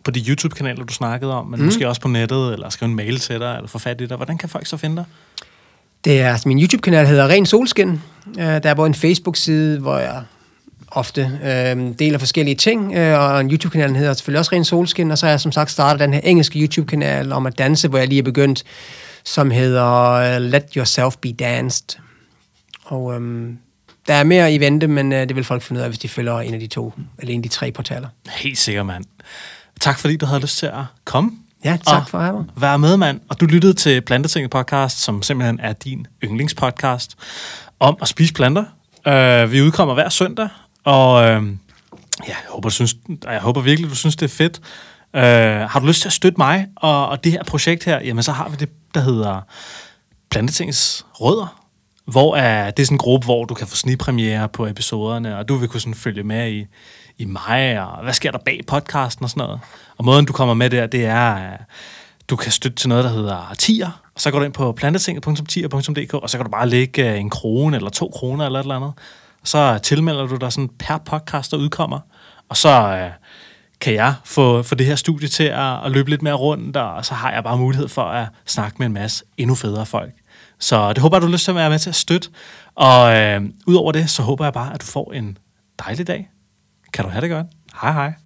på de YouTube-kanaler, du snakkede om, men mm. måske også på nettet, eller skrive en mail til dig, eller få fat i dig, hvordan kan folk så finde dig? Det er, min YouTube-kanal hedder Ren Solskin. Uh, der er både en Facebook-side, hvor jeg ofte øh, deler forskellige ting, øh, og en YouTube-kanal hedder selvfølgelig også Ren Solskin, og så har jeg som sagt startet den her engelske YouTube-kanal om at danse, hvor jeg lige er begyndt, som hedder uh, Let Yourself Be Danced. Og øh, der er mere i vente, men øh, det vil folk finde ud af, hvis de følger en af de to, eller en af de tre portaler. Helt sikkert, mand. Tak fordi du havde lyst til at komme. Ja, tak for at have. Være med, mand. Og du lyttede til Plantetinget podcast, som simpelthen er din yndlingspodcast om at spise planter. Uh, vi udkommer hver søndag, og øh, ja, jeg, håber, du synes, jeg håber virkelig, du synes, det er fedt. Øh, har du lyst til at støtte mig og, og det her projekt her, jamen så har vi det, der hedder Plantetingets Rødder, hvor er, det er sådan en gruppe, hvor du kan få snigpremiere på episoderne, og du vil kunne sådan følge med i, i mig, og hvad sker der bag podcasten og sådan noget. Og måden, du kommer med der, det er, du kan støtte til noget, der hedder tier, og så går du ind på plantetinget.tier.dk, og så kan du bare lægge øh, en krone eller to kroner eller et eller andet, så tilmelder du dig sådan per podcast, der udkommer, og så øh, kan jeg få, få det her studie til at, at løbe lidt mere rundt, og så har jeg bare mulighed for at snakke med en masse endnu federe folk. Så det håber jeg, du har lyst til at være med til at støtte. Og øh, udover det, så håber jeg bare, at du får en dejlig dag. Kan du have det godt? Hej hej.